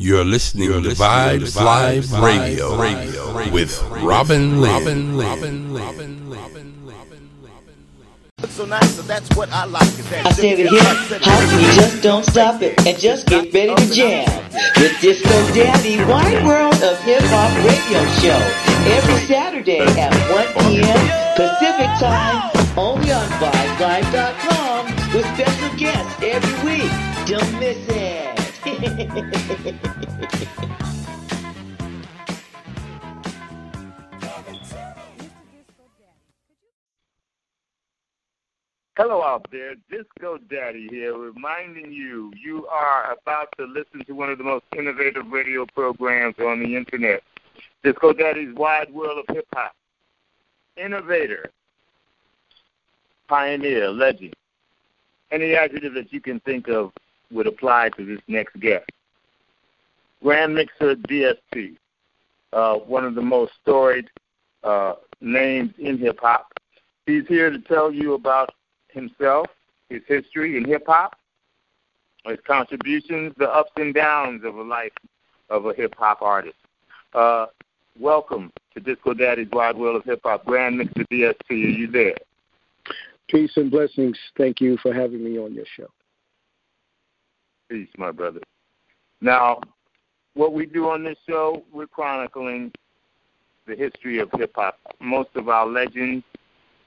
You're listening to Vibes Live Radio, Radio with Robin Lynn. Robin So nice, so that's what I like. Is that I said it here, how you just don't stop it and just get ready to jam with Disco Daddy Wide World of Hip Hop Radio Show every Saturday at 1 p.m. Pacific Time only on VibesLive.com with special guests every week. Don't miss it. Hello out there, Disco Daddy here, reminding you you are about to listen to one of the most innovative radio programs on the internet. Disco Daddy's Wide World of Hip Hop. Innovator, pioneer, legend. Any adjective that you can think of would apply to this next guest. Grand Mixer DST, uh, one of the most storied uh, names in hip hop. He's here to tell you about himself, his history in hip hop, his contributions, the ups and downs of a life of a hip hop artist. Uh, welcome to Disco Daddy's Wide World of Hip Hop. Grand Mixer DST, are you there? Peace and blessings. Thank you for having me on your show. Peace, my brother. Now, what we do on this show, we're chronicling the history of hip hop. Most of our legends,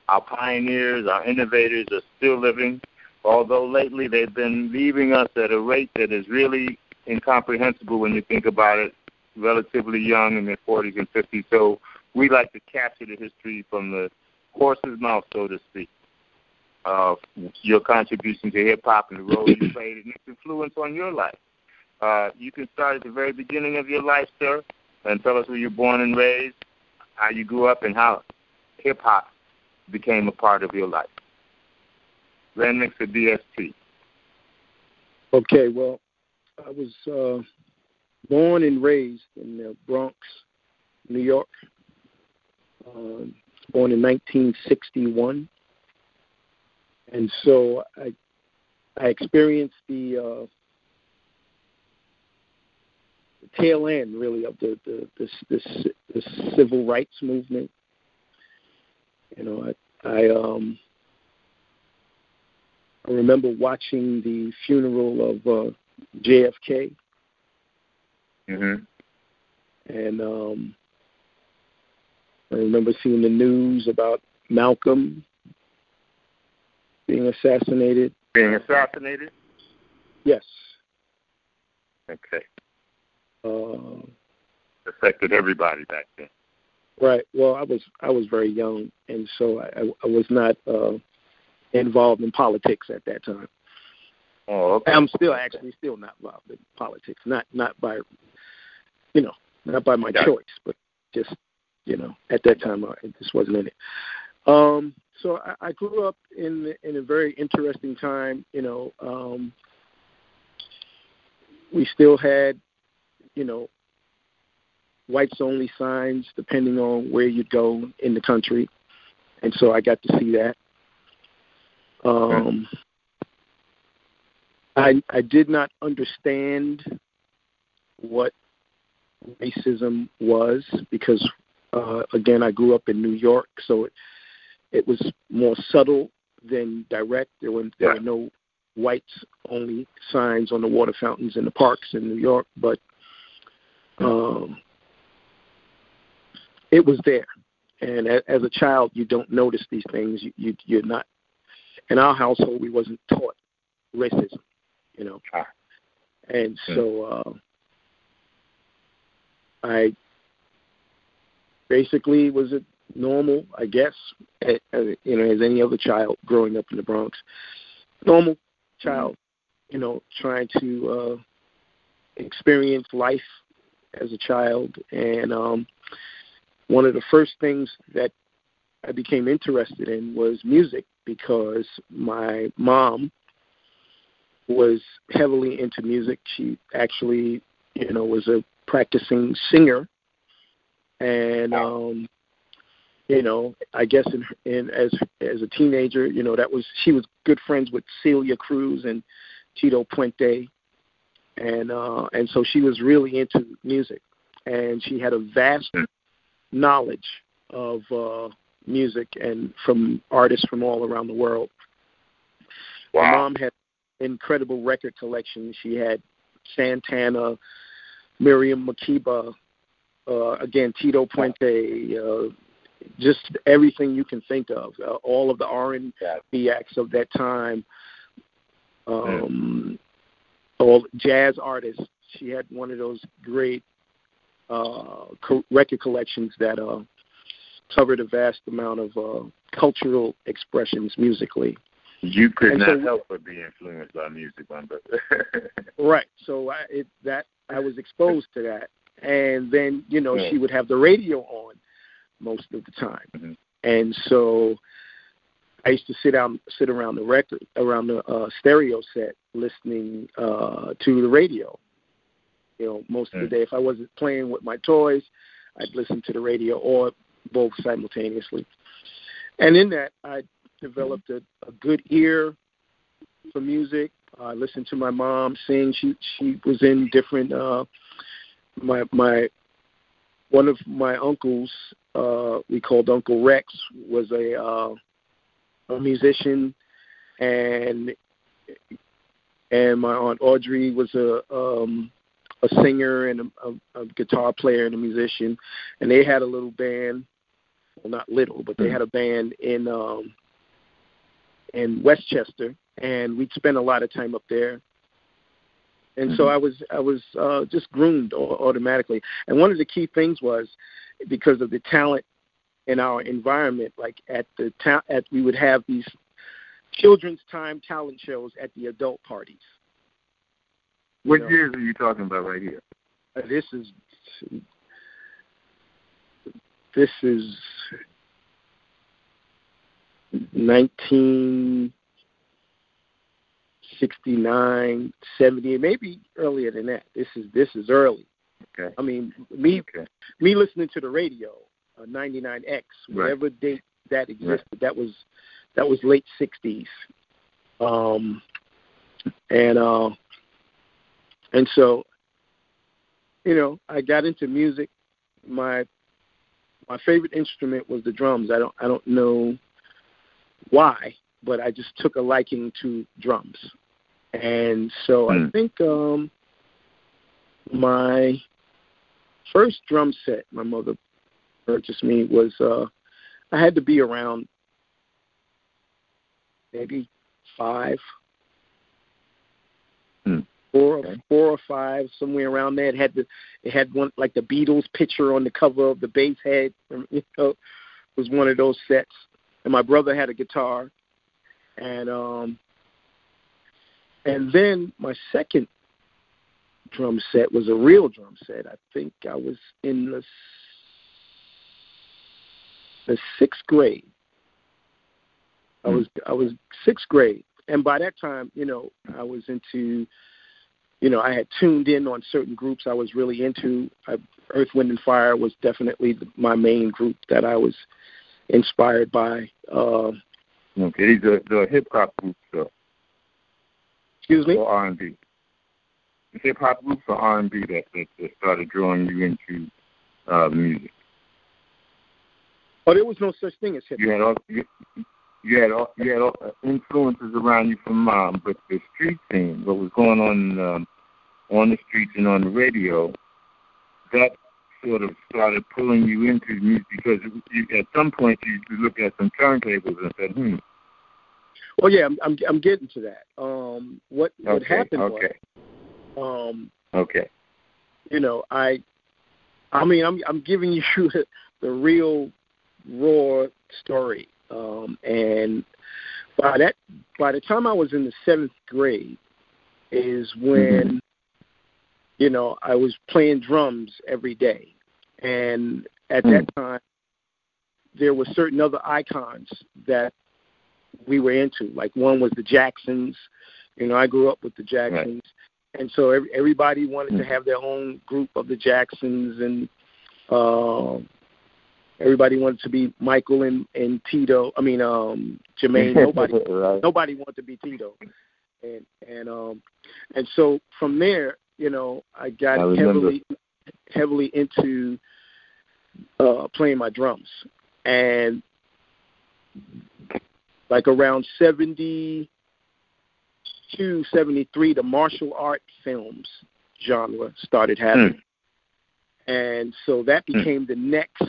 our pioneers, our innovators are still living, although lately they've been leaving us at a rate that is really incomprehensible when you think about it, relatively young in their 40s and 50s. So we like to capture the history from the horse's mouth, so to speak of your contribution to hip hop and the role you played and its influence on your life. Uh, you can start at the very beginning of your life, sir, and tell us where you're born and raised, how you grew up, and how hip hop became a part of your life. Grand Mixer DST. Okay, well, I was uh, born and raised in the Bronx, New York. Uh, born in 1961 and so I I experienced the, uh, the tail end really of the the, the the the civil rights movement. You know, I I um I remember watching the funeral of uh, JFK. Mm-hmm. And um, I remember seeing the news about Malcolm being assassinated. Being assassinated? Yes. Okay. Uh, Affected everybody back then. right. Well, I was I was very young, and so I, I was not uh, involved in politics at that time. Oh, okay. I'm still actually still not involved in politics. Not not by, you know, not by my choice, but just you know, at that time I just wasn't in it. Um, so I, I grew up in in a very interesting time. You know, um, we still had, you know, whites only signs depending on where you'd go in the country, and so I got to see that. Um, I I did not understand what racism was because uh, again I grew up in New York, so it, it was more subtle than direct. There were there were no whites only signs on the water fountains in the parks in New York, but um, it was there. And a, as a child, you don't notice these things. You, you you're not. In our household, we wasn't taught racism, you know. Ah. And so uh, I basically was a normal, I guess, you know, as any other child growing up in the Bronx. Normal child, you know, trying to uh, experience life as a child. And um, one of the first things that I became interested in was music because my mom was heavily into music. She actually, you know, was a practicing singer, and um, you know, I guess in, in as as a teenager, you know, that was she was good friends with Celia Cruz and Tito Puente, and uh, and so she was really into music, and she had a vast knowledge of uh, music and from artists from all around the world. Wow. My mom had incredible record collection. She had Santana, Miriam Makeba, uh, again Tito Puente, uh, just everything you can think of. Uh, all of the R and B acts of that time. Um, all jazz artists. She had one of those great uh, co- record collections that uh, covered a vast amount of uh, cultural expressions musically. You could And not so- help but be influenced by music, my brother. Right. So I, it, that I was exposed to that, and then you know Yeah. she would have the radio on most of the time, Mhm. and so I used to sit down, sit around the record, around the uh, stereo set, listening uh, to the radio. You know, most of the Mm. day, if I wasn't playing with my toys, I'd listen to the radio or both simultaneously. And in that, I developed a, a good ear for music. I listened to my mom sing. She she was in different. Uh, my my one of my uncles, uh, we called Uncle Rex, was a uh, a musician, and and my aunt Audrey was a um, a singer and a, a, a guitar player and a musician, and they had a little band. Well, not little, but they had a band in um, in Westchester, and we'd spend a lot of time up there. And so I was I was uh, just groomed au- automatically. And one of the key things was because of the talent in our environment. Like at the ta- at we would have these children's time talent shows at the adult parties. what know. years are you talking about right here? Uh, this is this is 1969, 70, maybe earlier than that. This is this is early. Okay. I mean, me Okay. me listening to the radio, uh, 99X, Right. whatever date that existed, that was that was late 60s. Um, and uh, and so, you know, I got into music. My my favorite instrument was the drums. I don't I don't know why, but I just took a liking to drums. And so I Hmm. think um my first drum set my mother purchased me was uh I had to be around maybe five. Hmm. Four Okay. four or five, somewhere around there. It had the it had one like the Beatles picture on the cover of the bass head. You know, it was one of those sets. And my brother had a guitar, and um, and then my second drum set was a real drum set. I think I was in the the sixth grade. I was I was sixth grade, and by that time, you know, I was into, you know, I had tuned in on certain groups I was really into. I, Earth, Wind, and Fire was definitely the, my main group that I was inspired by. Uh, Okay. These are the hip hop groups though, excuse me. or R and B. Hip hop groups or R and B that, that that started drawing you into uh music. Oh, there was no such thing as hip hop. You had all you, you had all you had all uh, influences around you from mom, but the street scene, what was going on um, on the streets and on the radio, that sort of started pulling you into music because you, at some point you, you looked at some turntables and said, "Hmm, Well, yeah, I'm I'm, I'm getting to that. Um, what what happened okay, was, um, okay, you know, I, I mean, I'm I'm giving you the real raw story, um, and by that by the time I was in the seventh grade, is when, you know, I was playing drums every day, and at that time, there were certain other icons that we were into. Like one was the Jacksons. You know, I grew up with the Jacksons, and so every, everybody wanted to Mhm. have their own group of the Jacksons, and uh, everybody wanted to be Michael and and Tito. I mean, um, Jermaine. Nobody right. nobody wanted to be Tito, and and um and so from there you know, I got I heavily heavily into uh playing my drums. And like around 72, 73, the martial art films genre started happening. And so that Hmm. became the next,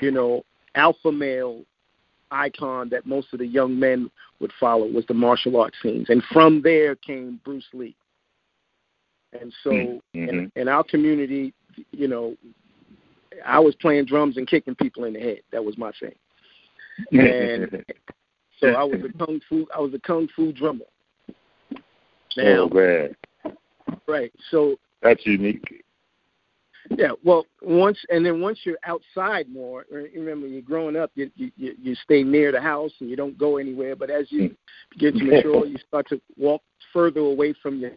you know, alpha male icon that most of the young men would follow was the martial arts scenes. And from there came Bruce Lee. And so Mhm. in, in our community, you know, I was playing drums and kicking people in the head. That was my thing. And so I was a kung fu I was a kung fu drummer. Now, oh man, right. So that's unique. Yeah, well, once and then once you're outside more, or remember you're growing up, you you you you stay near the house and you don't go anywhere. But as you get to mature, you start to walk further away from your.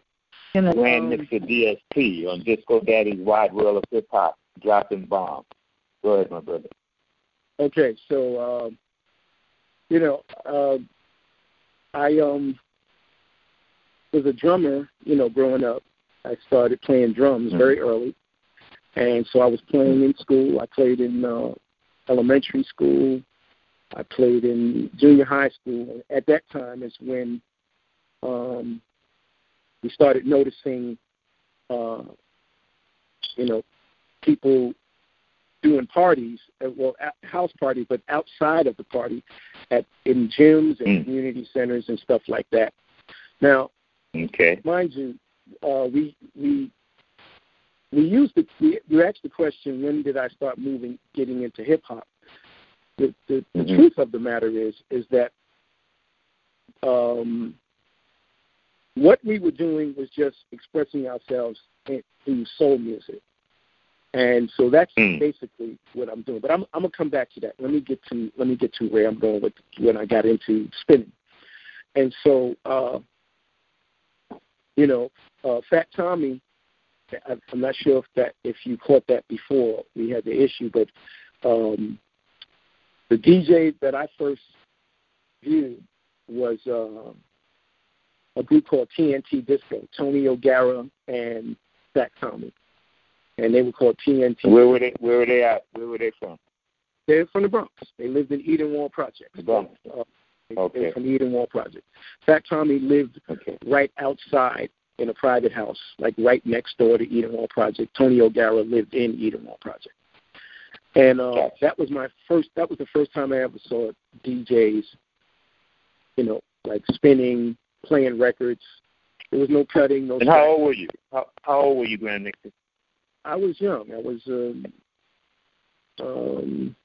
Grand Um, Mixer DST on Disco Daddy's Wide World of Hip Hop, dropping bombs. Go ahead, my brother. Okay, so um, you know, uh, I um was a drummer. You know, growing up, I started playing drums very early, and so I was playing in school. I played in uh, elementary school. I played in junior high school. And at that time is when um, we started noticing, uh, you know, people doing parties, uh, well, house parties, but outside of the party, at in gyms and Mm. community centers and stuff like that. Now, Okay. mind you, uh, we we we used the we, you asked the question when did I start moving, getting into hip hop. The the, the Mhm. truth of the matter is is that um, what we were doing was just expressing ourselves in, through soul music, and so that's Mm. basically what I'm doing. But I'm I'm gonna come back to that. Let me get to let me get to where I'm going with when I got into spinning, and so. Uh, you know, uh, Fat Tommy. I- I'm not sure if that if you caught that before we had the issue, but um, the DJ that I first viewed was uh, a group called TNT Disco, Tony O'Gara and Fat Tommy, and they were called TNT. Where were they? Where were they at? Where were they from? They're from the Bronx. They lived in Edenwald Project. The Bronx. Uh, Okay. From the Edenwald Project. Fat Tommy lived Okay. right outside in a private house, like right next door to Edenwald Project. Tony O'Gara lived in Edenwald Project. And uh, Gotcha. that was my first. That was the first time I ever saw DJs, you know, like spinning, playing records. There was no cutting, no. And how old were you? How, how old were you, Grand Mixer? I was young. I was um, um,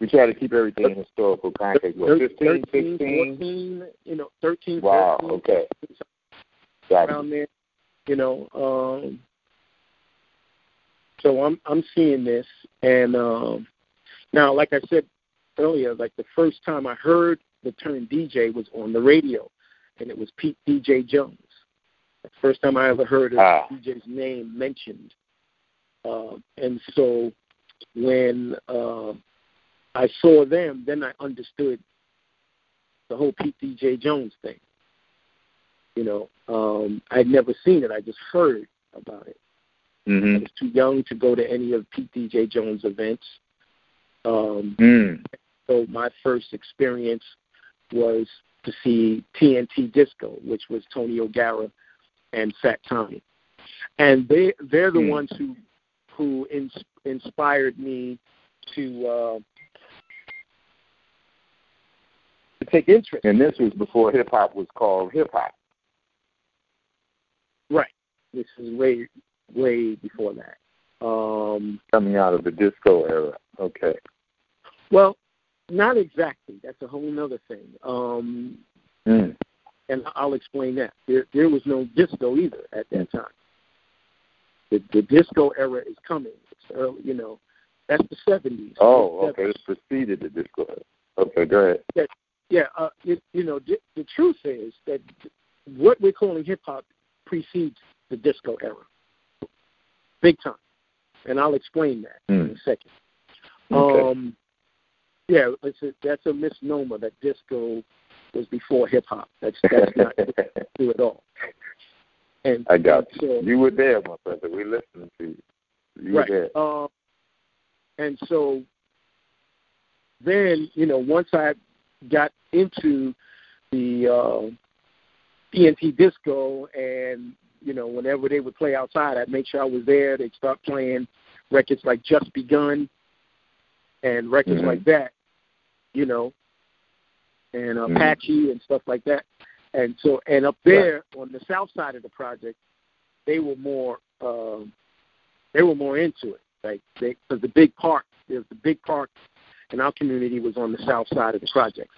We try to keep everything in historical context. What, 15, 13, 16? 14, you know, 13, Wow. 13, Okay. Got around there, you know. Um, so I'm I'm seeing this, and um, now, like I said earlier, like the first time I heard the term DJ was on the radio, and it was Pete DJ Jones. The first time I ever heard a Ah. DJ's name mentioned, uh, and so when uh, I saw them, then I understood the whole Pete DJ Jones thing. You know, um, I'd never seen it. I just heard about it. I Mm-hmm. was too young to go to any of Pete DJ Jones events. Um, Mm. so my first experience was to see TNT Disco, which was Tony O'Gara and Fat Tommy, and they they're the Hmm. ones who who ins- inspired me to uh, to take interest. And this was before hip hop was called hip hop. Right. This is way way before that. Um, coming out of the disco era. Okay. well, not exactly. That's a whole other thing. Um, Mm. and I'll explain that. There, there was no disco either at that time. The, the disco era is coming. It's early, you know, that's the seventies. Oh, okay. This preceded the disco era. Okay, go ahead. Yeah, uh, it, you know, the, the truth is that what we're calling hip hop precedes the disco era, big time, and I'll explain that in Mm. a second. Okay. Um, yeah, it's a, that's a misnomer that disco was before hip hop. That's that's not true at all. And I got and you. So, You were there, my brother. We listening to you. You right. were there. Um, and so then, you know, once I got into the uh, TNT disco, and you know, whenever they would play outside, I'd make sure I was there. They'd start playing records like Just Begun and records Mhm. like that, you know, and Mhm. Apache and stuff like that. And so, and up there on the south side of the project, they were more, um, they were more into it. Like they, because the big park, there's the big park in our community was on the south side of the projects.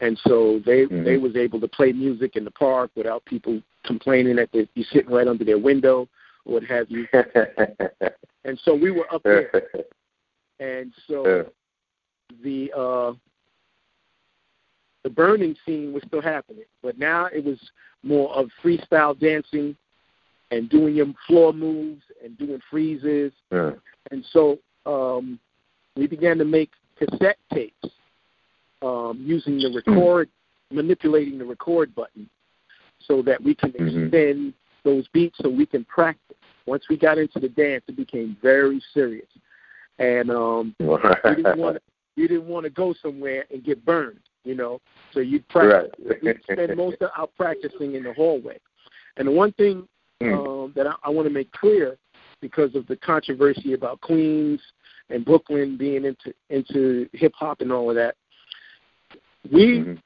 and so they Mhm. they was able to play music in the park without people complaining that they, you're sitting right under their window or what have you. And so we were up there, and so Yeah. the uh the burning scene was still happening, but now it was more of freestyle dancing and doing your floor moves and doing freezes. Yeah. And so um, we began to make cassette tapes um, using the record, manipulating the record button so that we can Mhm. extend those beats so we can practice. Once we got into the dance, it became very serious. And um, you didn't want to, you didn't want to go somewhere and get burned, you know. So you'd practice. Right. We'd spend most of our practicing in the hallway. And the one thing Mm. um, that I, I want to make clear, because of the controversy about Queens and Brooklyn being into into hip hop and all of that, we Mhm.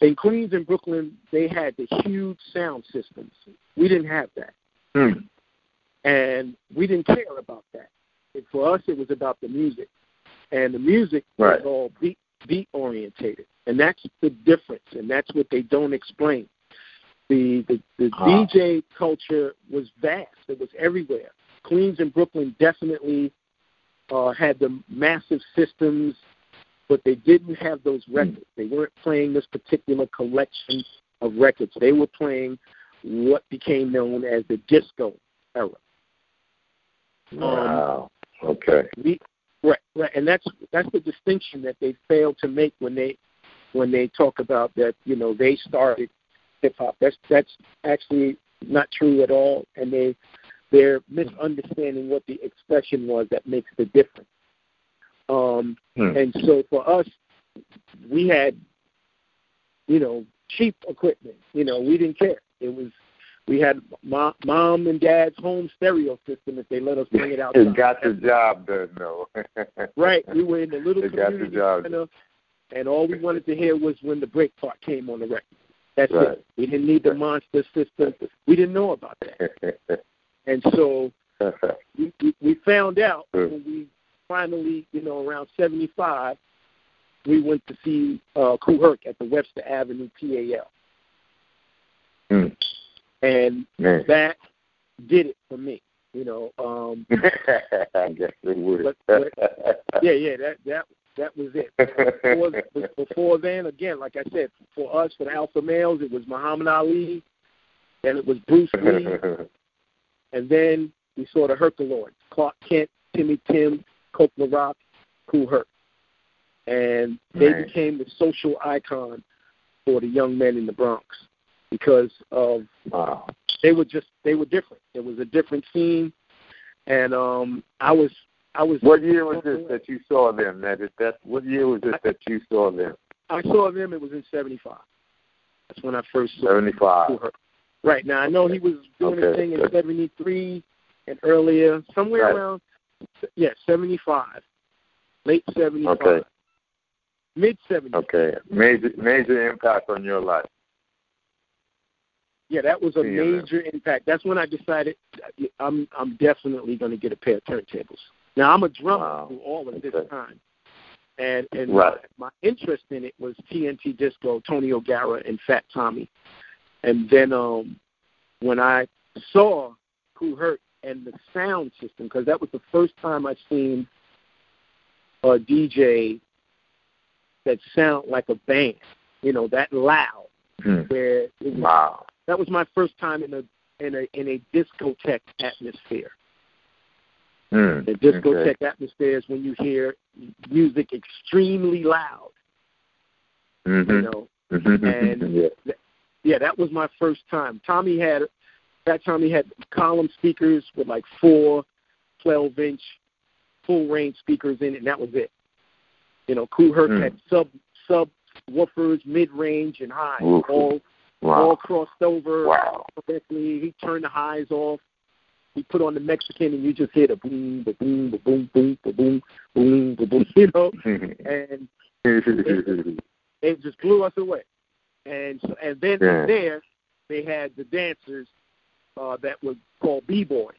in Queens and Brooklyn they had the huge sound systems. We didn't have that Mm. and we didn't care about that. And for us, it was about the music, and the music Right. was all beat beat orientated, and that's the difference, and that's what they don't explain. The the, the Ah. DJ culture was vast; it was everywhere. Queens and Brooklyn definitely uh, had the massive systems, but they didn't have those records. They weren't playing this particular collection of records. They were playing what became known as the disco era. Wow. Okay. We, right, right, and that's that's the distinction that they fail to make when they when they talk about that. You know, they started hip hop. That's that's actually not true at all, and they they're misunderstanding what the expression was that makes the difference. Um, Hmm. and so for us, we had, you know, cheap equipment. You know, we didn't care. It was we had mom, mom and dad's home stereo system if they let us bring it out. It got the job done, though. Right. We were in the little It got the community job center, and all we wanted to hear was when the break part came on the record. That's Right. it. We didn't need the monster system. We didn't know about that. And so we, we, found out when we finally, you know, around 75, we went to see uh, Herc at the Webster Avenue PAL. Hmm. And Man. that did it for me. You know, um, I guess it would. But- but- yeah, yeah, that that that was it. before, before then, again, like I said, for us, for the alpha males, it was Muhammad Ali, and it was Bruce Lee, and then we saw the Herculoids, Clark Kent, Timmy Tim, Coke Rock, Kool Herc. And they Right. became the social icon for the young men in the Bronx because of wow. they were just they were different. It was a different scene and um I was I was What year was this that you saw them? That is that what year was it that you saw them? I saw them it was in seventy five. That's when I first saw Seventy five. Right now, I know he was doing his Okay. thing in '73 and earlier, somewhere Right. around, yeah, '75, late '75, Okay. mid '70s. Okay. Major major impact on your life. Yeah, that was a Yeah, man. major impact. That's when I decided I'm I'm definitely going to get a pair of turntables. Now I'm a drummer Wow. through all of this time, and and Right. my, my interest in it was TNT Disco, Tony O'Gara, and Fat Tommy, and then um when I saw Kool Herc and the sound system, because that was the first time I seen a DJ that sound like a band, you know, that loud, Hmm. where it was Wow. that was my first time in a in a in a discotheque atmosphere. Hmm. The discotheque Okay. atmosphere is when you hear music extremely loud. You Mhm. know, Mhm. and- yeah. Yeah, that was my first time. Tommy had that time he had column speakers with like four 12 inch full range speakers in it, and that was it. You know, Kool Herc Mm. had sub sub woofers, mid range and high, Oof. all Wow. all crossed over Wow. correctly. He turned the highs off. He put on the Mexican, and you just hear the boom, the boom, the boom, boom, the boom, boom, the boom. You know, and it just blew us away. And so, and then Yeah. from there, they had the dancers uh, that were called b boys.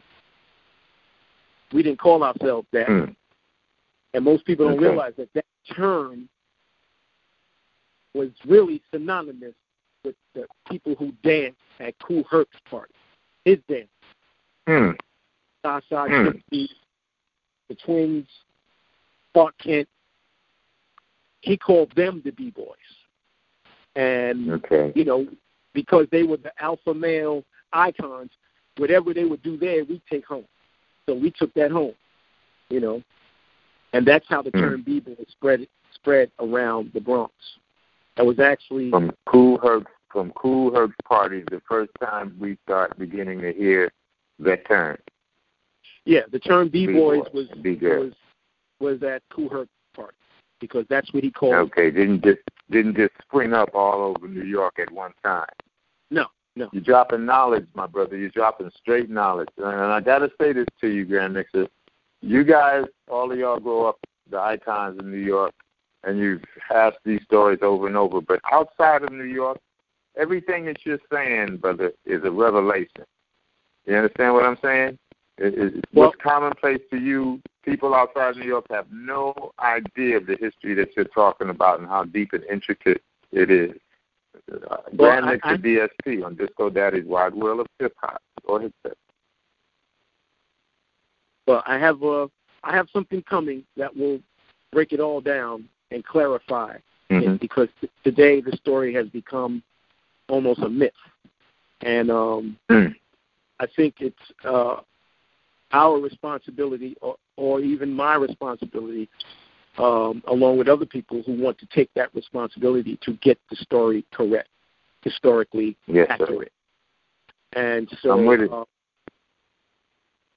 We didn't call ourselves that, Mm. and most people don't Okay. realize that that term was really synonymous with the people who danced at Kool Herc's party. His dance, Mm. Sasha. Gypsy, the twins, Clark Kent. He called them the b boys, and Okay. you know, because they were the alpha male icons, whatever they would do there, we take home. So we took that home, you know, and that's how the Hmm. term b-boy spread spread around the Bronx. That was actually From Kool Herc from Kool Herc's parties, the first time we start beginning to hear that term. yeah, the term b-boys B-boy, was B-girl. was was at Kool Herc party because that's what he called. Okay, didn't just didn't just spring up all over New York at one time. No, no. You're dropping knowledge, my brother. You're dropping straight knowledge. And I gotta say this to you, Grand Mixer. You guys, all of y'all grow up the icons in New York and you've asked these stories over and over. But outside of New York, everything that you're saying, brother, is a revelation. You understand what I'm saying? It, it, Well- what's commonplace to you, people outside of New York have no idea of the history that you're talking about and how deep and intricate it is. Uh, Grand I- Mixer I- DST on Disco Daddy's Wide World of Hip Hop. Go ahead, sir. But I have uh I have something coming that will break it all down and clarify Mhm. it because t- today the story has become almost a myth. And um Mm. I think it's uh our responsibility or, or even my responsibility um, along with other people who want to take that responsibility to get the story correct, historically Yes, sir. accurate. And so, I'm with it. uh,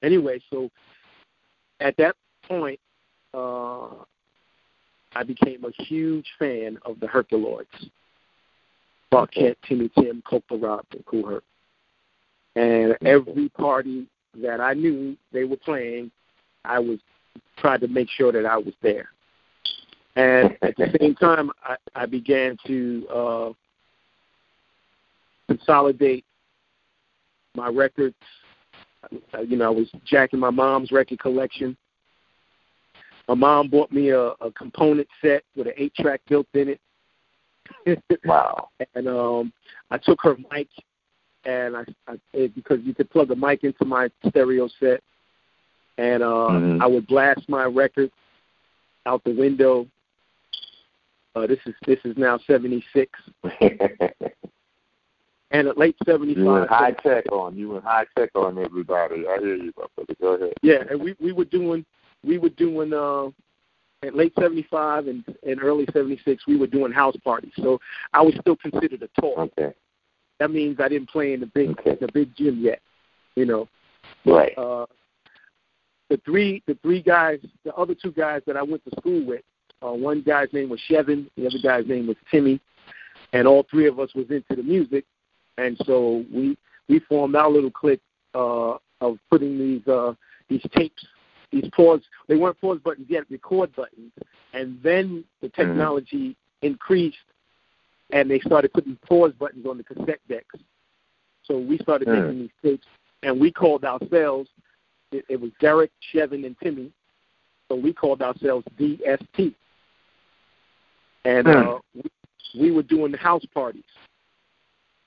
anyway, so at that point, uh, I became a huge fan of the Herculoids. Kent, Timmy Tim, Coke La Rock, and Kool Herc. And every party that I knew they were playing, I was tried to make sure that I was there. And at the same time, I, I began to uh, consolidate my records. Uh, you know, I was jacking my mom's record collection. My mom bought me a, a component set with an eight track built in it. Wow. and um, I took her mic, and I, I it, because you could plug a mic into my stereo set, and uh, Mhm. I would blast my record out the window. Uh, this is this is now seventy six, and at late '75. you went high tech on. You went high tech on everybody. I hear you, my brother. Go ahead. Yeah, and we we were doing we were doing uh, at late seventy five and and early seventy six. We were doing house parties, so I was still considered a tour. Okay. That means I didn't play in the big Okay. the big gym yet. You know, Right. uh, the three the three guys, the other two guys that I went to school with. Uh, one guy's name was Chevin, the other guy's name was Timmy, and all three of us was into the music, and so we we formed our little clique uh, of putting these uh, these tapes, these pause. They weren't pause buttons yet, record buttons, and then the technology increased, and they started putting pause buttons on the cassette decks. So we started Mm. making these tapes, and we called ourselves. It, it was Derek, Chevin, and Timmy. So we called ourselves DST. And uh, we, we were doing the house parties.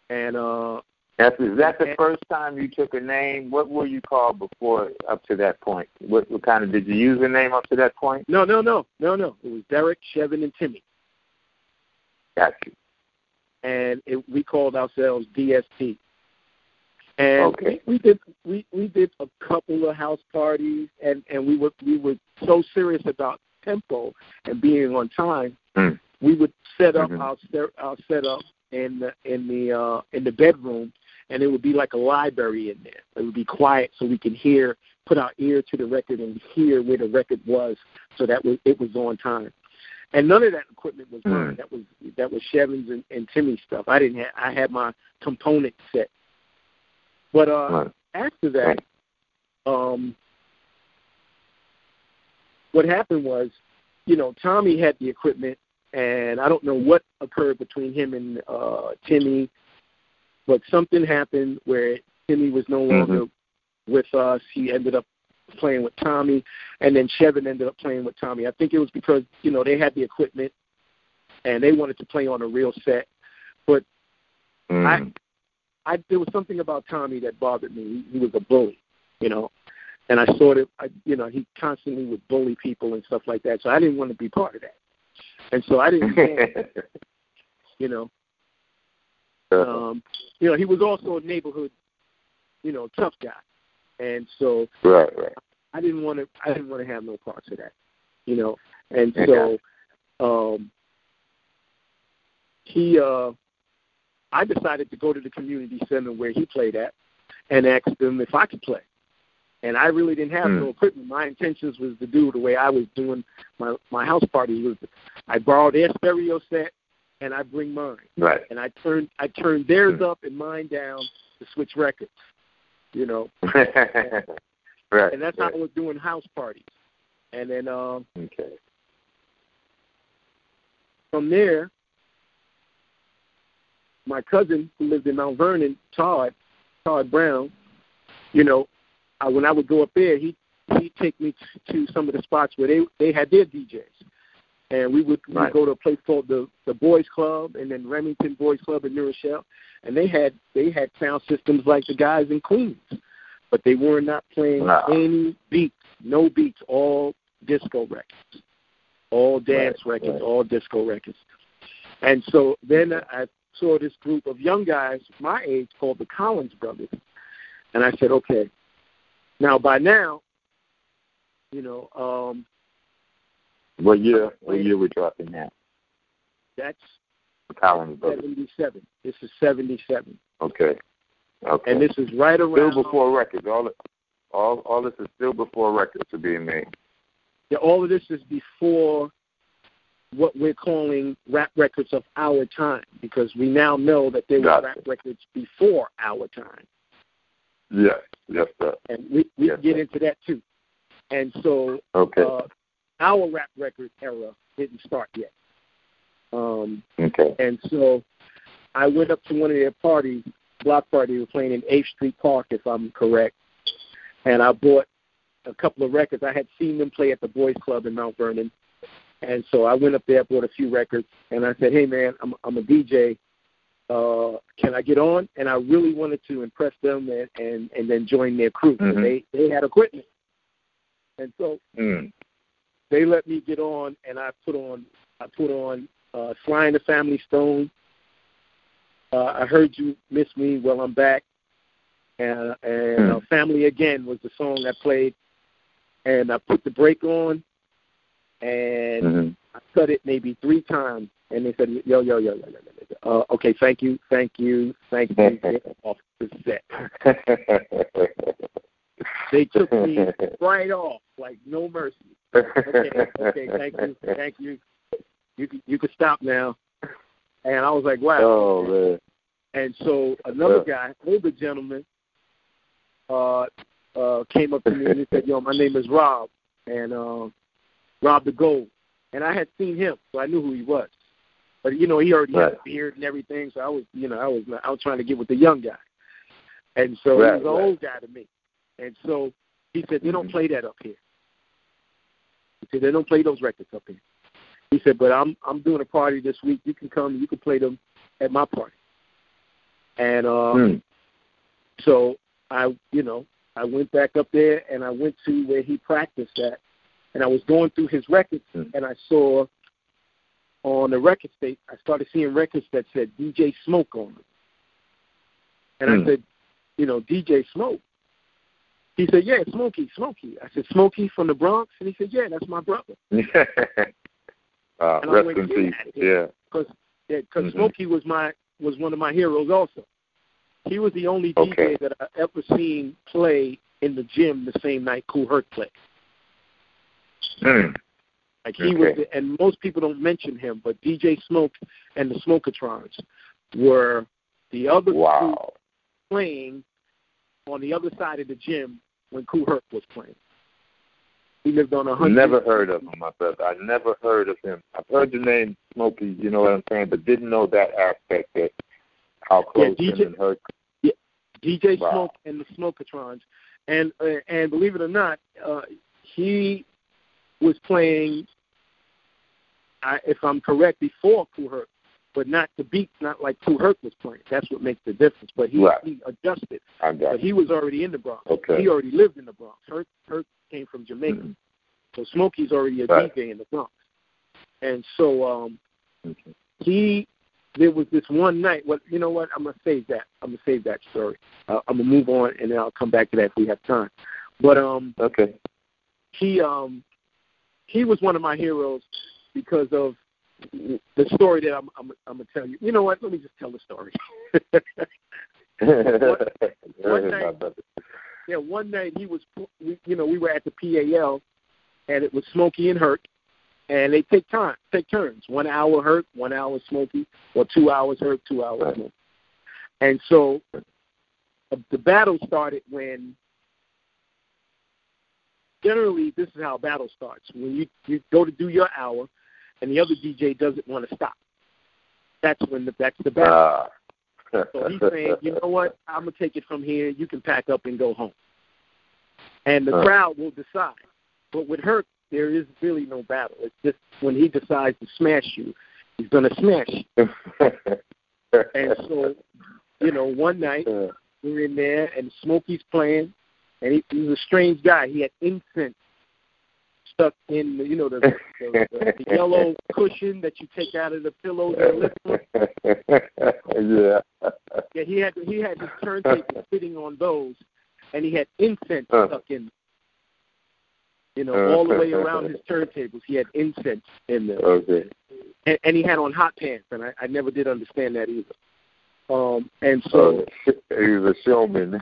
And uh, That's, is that the first time you took a name? What were you called before up to that point? What, what kind of did you use a name up to that point? no, no, no, no, no. It was Derek, Chevin, and Timmy. Got you. And it, we called ourselves DST. And Okay. we, we did we, we did a couple of house parties, and and we were we were so serious about tempo and being on time. Mm. We would set up Mhm. our our setup in the in the uh, in the bedroom, and it would be like a library in there. It would be quiet so we could hear, put our ear to the record and hear where the record was, so that it was on time. And none of that equipment was mine. Mm. That was that was Chevin's and, and Timmy's stuff. I didn't have. I had my component set. But uh, Right. after that, um, what happened was, you know, Tommy had the equipment, and I don't know what occurred between him and uh, Timmy, but something happened where Timmy was no longer with us. He ended up playing with Tommy, and then Chevin ended up playing with Tommy. I think it was because you know they had the equipment, and they wanted to play on a real set. But Mm. I there was something about Tommy that bothered me. He, he was a bully, you know, and I saw that I, you know he constantly would bully people and stuff like that. So I didn't want to be part of that, and so I didn't, you know, um, you know he was also a neighborhood, you know, tough guy, and so right, right. I didn't want to I didn't want to have no parts of that, you know, and so um, he uh, I decided to go to the community center where he played at and ask them if I could play. And I really didn't have Hmm. no equipment. My intentions was to do the way I was doing my my house party was I borrowed their stereo set and I bring mine. Right. And I turned I turned theirs up and mine down to switch records. You know. right. And that's how. I was doing house parties. And then um Okay. from there, my cousin who lived in Mount Vernon, Todd, Todd Brown, you know, I, when I would go up there, he he'd take me to some of the spots where they they had their DJs, and we would Right. go to a place called the the Boys Club, and then Remington Boys Club in New Rochelle, and they had they had sound systems like the guys in Queens, but they were not playing Wow. any beats, no beats, all disco records, all dance Right, records, right. all disco records. And so then I saw this group of young guys my age called the Collins Brothers, and I said, okay. Now by now, you know, um, What year? What year we dropping now? that's Brothers. seventy-seven. This is seventy-seven, Okay. Okay. and this is right around. still before records. All all all this is still before records are being made. Yeah, all of this is before what we're calling rap records of our time, because we now know that there were Gotcha. rap records before our time. Yes. Yes, sir. and we we Yes, get sir. into that too. And so Okay. uh, our rap record era didn't start yet. Um, okay. and so I went up to one of their parties, block party. They were playing in 8th Street Park, if I'm correct. And I bought a couple of records. I had seen them play at the Boys Club in Mount Vernon. And so I went up there, bought a few records, and I said, "Hey, man, I'm I'm a DJ. Uh, can I get on?" And I really wanted to impress them and and, and then join their crew. Mhm. They they had equipment, and so Mm. They let me get on, and I put on I put on uh, Sly and the Family Stone. Uh, I heard you miss me. Well, I'm back, and and uh, Family Again was the song I played, and I put the break on, and hmm I cut it maybe three times, and they said, "Yo, yo, yo, yo, yo, yo, yo. Uh, okay, thank you, thank you, thank you." Off the set. They took me right off, like no mercy. Okay, okay, thank you, thank you. You can you can stop now. And I was like, wow. Oh man. And so another guy, older gentleman, uh, uh, came up to me and he said, "Yo, my name is Rob, and uh, Rob the Gold." And I had seen him, so I knew who he was. But you know, he already had a beard and everything, so I was, you know, I was, I was trying to get with the young guy. And so Right, he was an right. old guy to me. And so he said, "They don't play that up here." He said, "They don't play those records up here." He said, "But I'm I'm doing a party this week. You can come. You can play them at my party." And uh, Mm. so I, you know, I went back up there and I went to where he practiced at, and I was going through his records Mm. and I saw on the record state, I started seeing records that said DJ Smoke on them, and Mm. I said, you know, DJ Smoke. He said, yeah, Smokey, Smokey. I said, Smokey from the Bronx, and he said, yeah, that's my brother. uh, rest went, in peace. outta here." Yeah. because because Mhm. Smokey was my was one of my heroes also. He was the only Okay. DJ that I ever seen play in the gym the same night Kool Herc played. Mm. Like he was, Okay. and most people don't mention him, but DJ Smoke and the Smokatrons were the other two Wow. playing on the other side of the gym when Kool Herc was playing. He lived on a hundred. Never heard of him, my brother. I never heard of him. I've heard the name Smokey, you know what I'm saying, but didn't know that aspect that how close DJ him and her. DJ Wow. Smoke and the Smokatrons, and uh, and believe it or not, uh, he was playing. I, if I'm correct, before Kool Herc, but not the beat, not like Kool Herc was playing. That's what makes the difference. But he, Right. he adjusted. I got But you. he was already in the Bronx. Okay. He already lived in the Bronx. Herc, Herc came from Jamaica, Mhm. so Smokey's already a Right. DJ in the Bronx. And so um, Mhm. he, there was this one night. Well, you know what? I'm gonna save that. I'm gonna save that story. Uh, I'm gonna move on, and then I'll come back to that if we have time. But um, Okay. he um, he was one of my heroes because of the story that I'm, I'm, I'm gonna tell you. You know what? Let me just tell the story. Go one night- yeah, one night he was, you know, we were at the PAL, and it was Smokey and Herc, and they take time, take turns. One hour Herc, one hour Smokey, or two hours Herc, two hours Right. Smokey. And so uh, the battle started when. Generally, this is how a battle starts. When you you go to do your hour, and the other DJ doesn't want to stop. That's when the, that's the battle. Ah. So he's saying, you know what? I'm gonna take it from here. You can pack up and go home. And the Huh. crowd will decide. But with Herc, there is really no battle. It's just when he decides to smash you, he's gonna smash you. And so, you know, one night Uh, we're in there and Smokey's playing, and he, he's a strange guy. He had incense stuck in, the, you know, the, the, the, the yellow cushion that you take out of the pillows and lift them. yeah. Yeah, he had he had his turntable sitting on those, and he had incense stuck in. them. You know, all the way around his turntables, he had incense in there, Okay. and, and he had on hot pants, and I, I never did understand that either. Um, and so So he was a showman.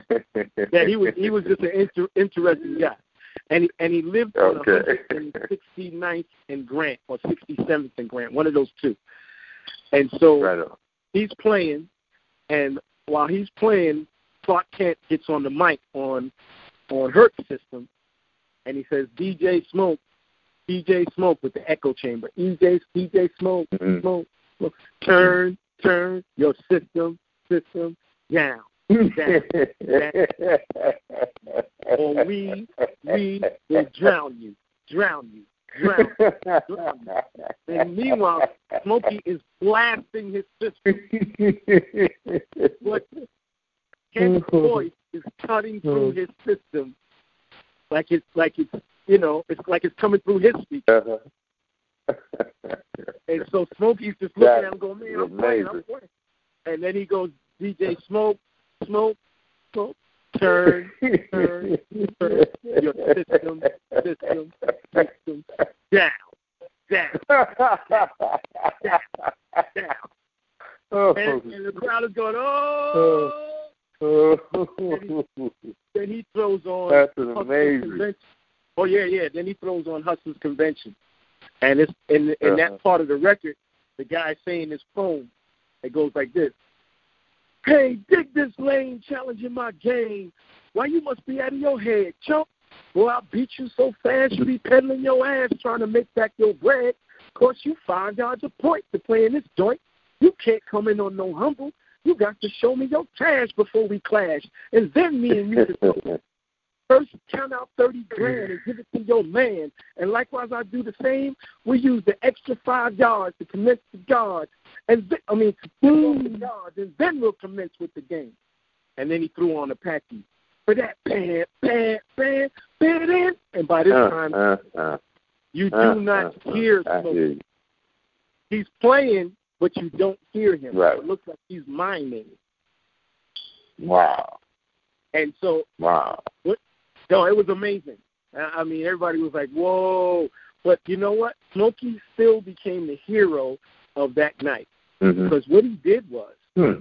yeah, he was he was just an inter, interesting guy, and he, and he lived on Okay. 169th and Grant or 67th and Grant, one of those two. And so right he's playing, and while he's playing, Clark Kent gets on the mic on on Herc's system, and he says, "DJ Smoke, DJ Smoke with the echo chamber, DJ DJ Smoke, Mhm. Smoke, Smoke, turn turn your system system down, or we we will drown you, drown you, drown." you. And meanwhile, Smokey is blasting his system. But voice is cutting through his system like it's like it's you know, it's like it's coming through his speaker. Uh-huh. And so Smokey's just looking at him going, Man, I'm playing, I'm playing. And then he goes, DJ Smoke, Smoke, Smoke, turn, turn, turn your system, system, system down, down, down. And, and the crowd is going, Oh Then he throws on That's an Hustler's amazing. Convention. Oh yeah, yeah. Then he throws on Hustler's Convention, and it's in in Uh-huh. that part of the record, the guy saying his poem. It goes like this: Hey, dig this lane, challenging my game. Why you must be out of your head, chump? Boy, I beat you so fast you be peddling your ass trying to make back your bread. Cost you five yards a point to play in this joint. You can't come in on no humble. You got to show me your cash before we clash, and then me and you can First, count out 30 grand and give it to your man. And likewise, I do the same. We use the extra five yards to commence the guard. And I mean, to boom the guards, and then we'll commence with the game. And then he threw on a packy. For that, bam, bam, bam, bam, bam. And by this Uh, time, uh, uh, you do uh, not uh, hear Smokey. He's playing, but you don't hear him. Right. It looks like he's miming. Wow. And so Wow. No, it was amazing. I I mean, everybody was like, "Whoa!" But you know what? Smokey still became the hero of that night Mm-hmm. because what he did was Hmm.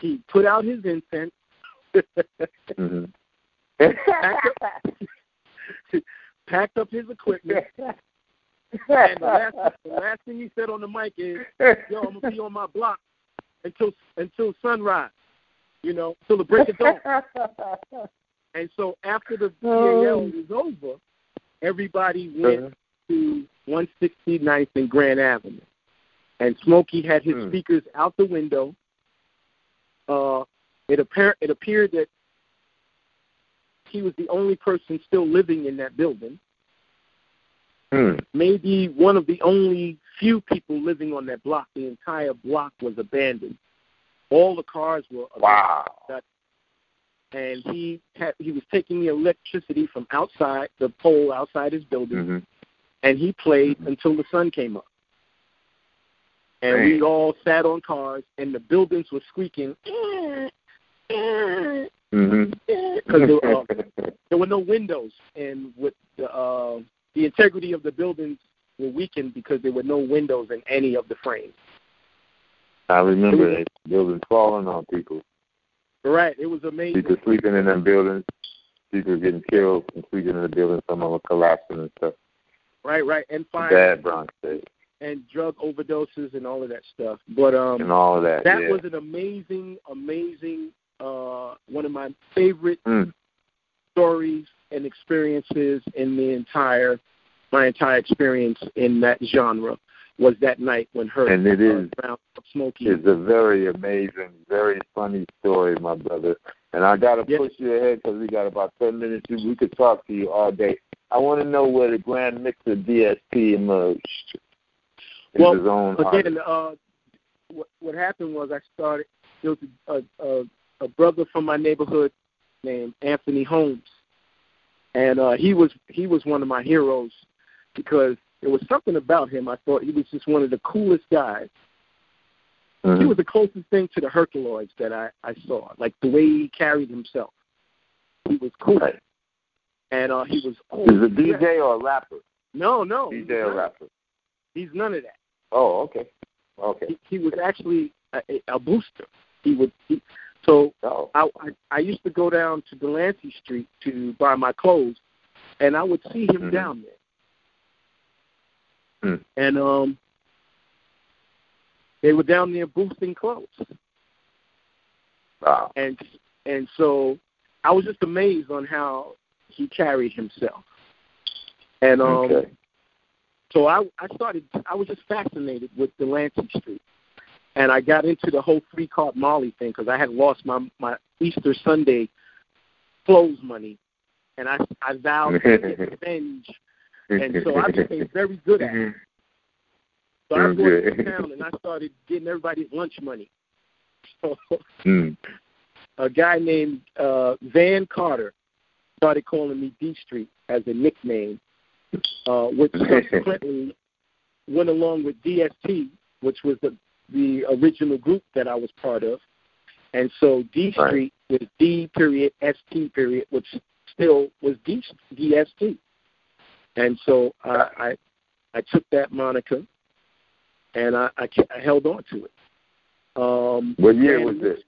he put out his incense. hmm packed, up, packed up his equipment, and the last, the last thing he said on the mic is, "Yo, I'm gonna be on my block until until sunrise, you know, till the break of dawn." And so after the PAL was over, everybody went to 169th and Grant Avenue, and Smokey had his Hmm. speakers out the window. Uh, it appear it appeared that he was the only person still living in that building. Hmm. Maybe one of the only few people living on that block. The entire block was abandoned. All the cars were abandoned. Wow. And he had he was taking the electricity from outside the pole outside his building, hmm and he played until the sun came up. And we all sat on cars, and the buildings were squeaking because there, uh, there were no windows, and with the uh, the integrity of the buildings were weakened because there were no windows in any of the frames. I remember that buildings falling on people. Right, it was amazing. People sleeping in them buildings. People getting killed and sleeping in the buildings. Some of them collapsing and stuff. Right, right, and fire Bad Bronx days and drug overdoses and all of that stuff. But um, and all of that. that yeah. was an amazing, amazing, uh, one of my favorite Mm. stories and experiences in the entire, my entire experience in that genre was that night when her And it is- uh, Brown Smokey. It's a very amazing, very funny story, my brother. And I got to Yeah. push you ahead because we got about 10 minutes. We could talk to you all day. I want to know where the Grand Mixer DST emerged. As Well, his own Again, uh, what, what happened was I started. There was a, a, a brother from my neighborhood named Anthony Holmes, and uh, he was he was one of my heroes because there was something about him. I thought he was just one of the coolest guys. He Mhm. was the closest thing to the Herculoids that I, I saw, like the way he carried himself. He was cool, Right. and uh, he was Is always a DJ or a rapper? No, no, DJ or rapper? he's none of that. Oh, okay. Okay. He, he was actually a, a booster. He would. He, so Oh. I, I I used to go down to Delancey Street to buy my clothes, and I would see him Mhm. down there. Hmm. And um, they were down there boosting clothes, Wow. and and so I was just amazed on how he carried himself. And um, Okay. so I I started I was just fascinated with Delancey Street, and I got into the whole three card Molly thing because I had lost my my Easter Sunday clothes money, and I I vowed to get revenge, and so I became very good at it. So I went good. to town and I started getting everybody's lunch money. So Mm. a guy named uh, Van Carter started calling me D Street as a nickname, uh, which subsequently went along with DST, which was the the original group that I was part of, and so D Right. Street was D period S T period, which still was D DST, and so I I, I took that moniker, and I, I I held on to it. Um, What year was this?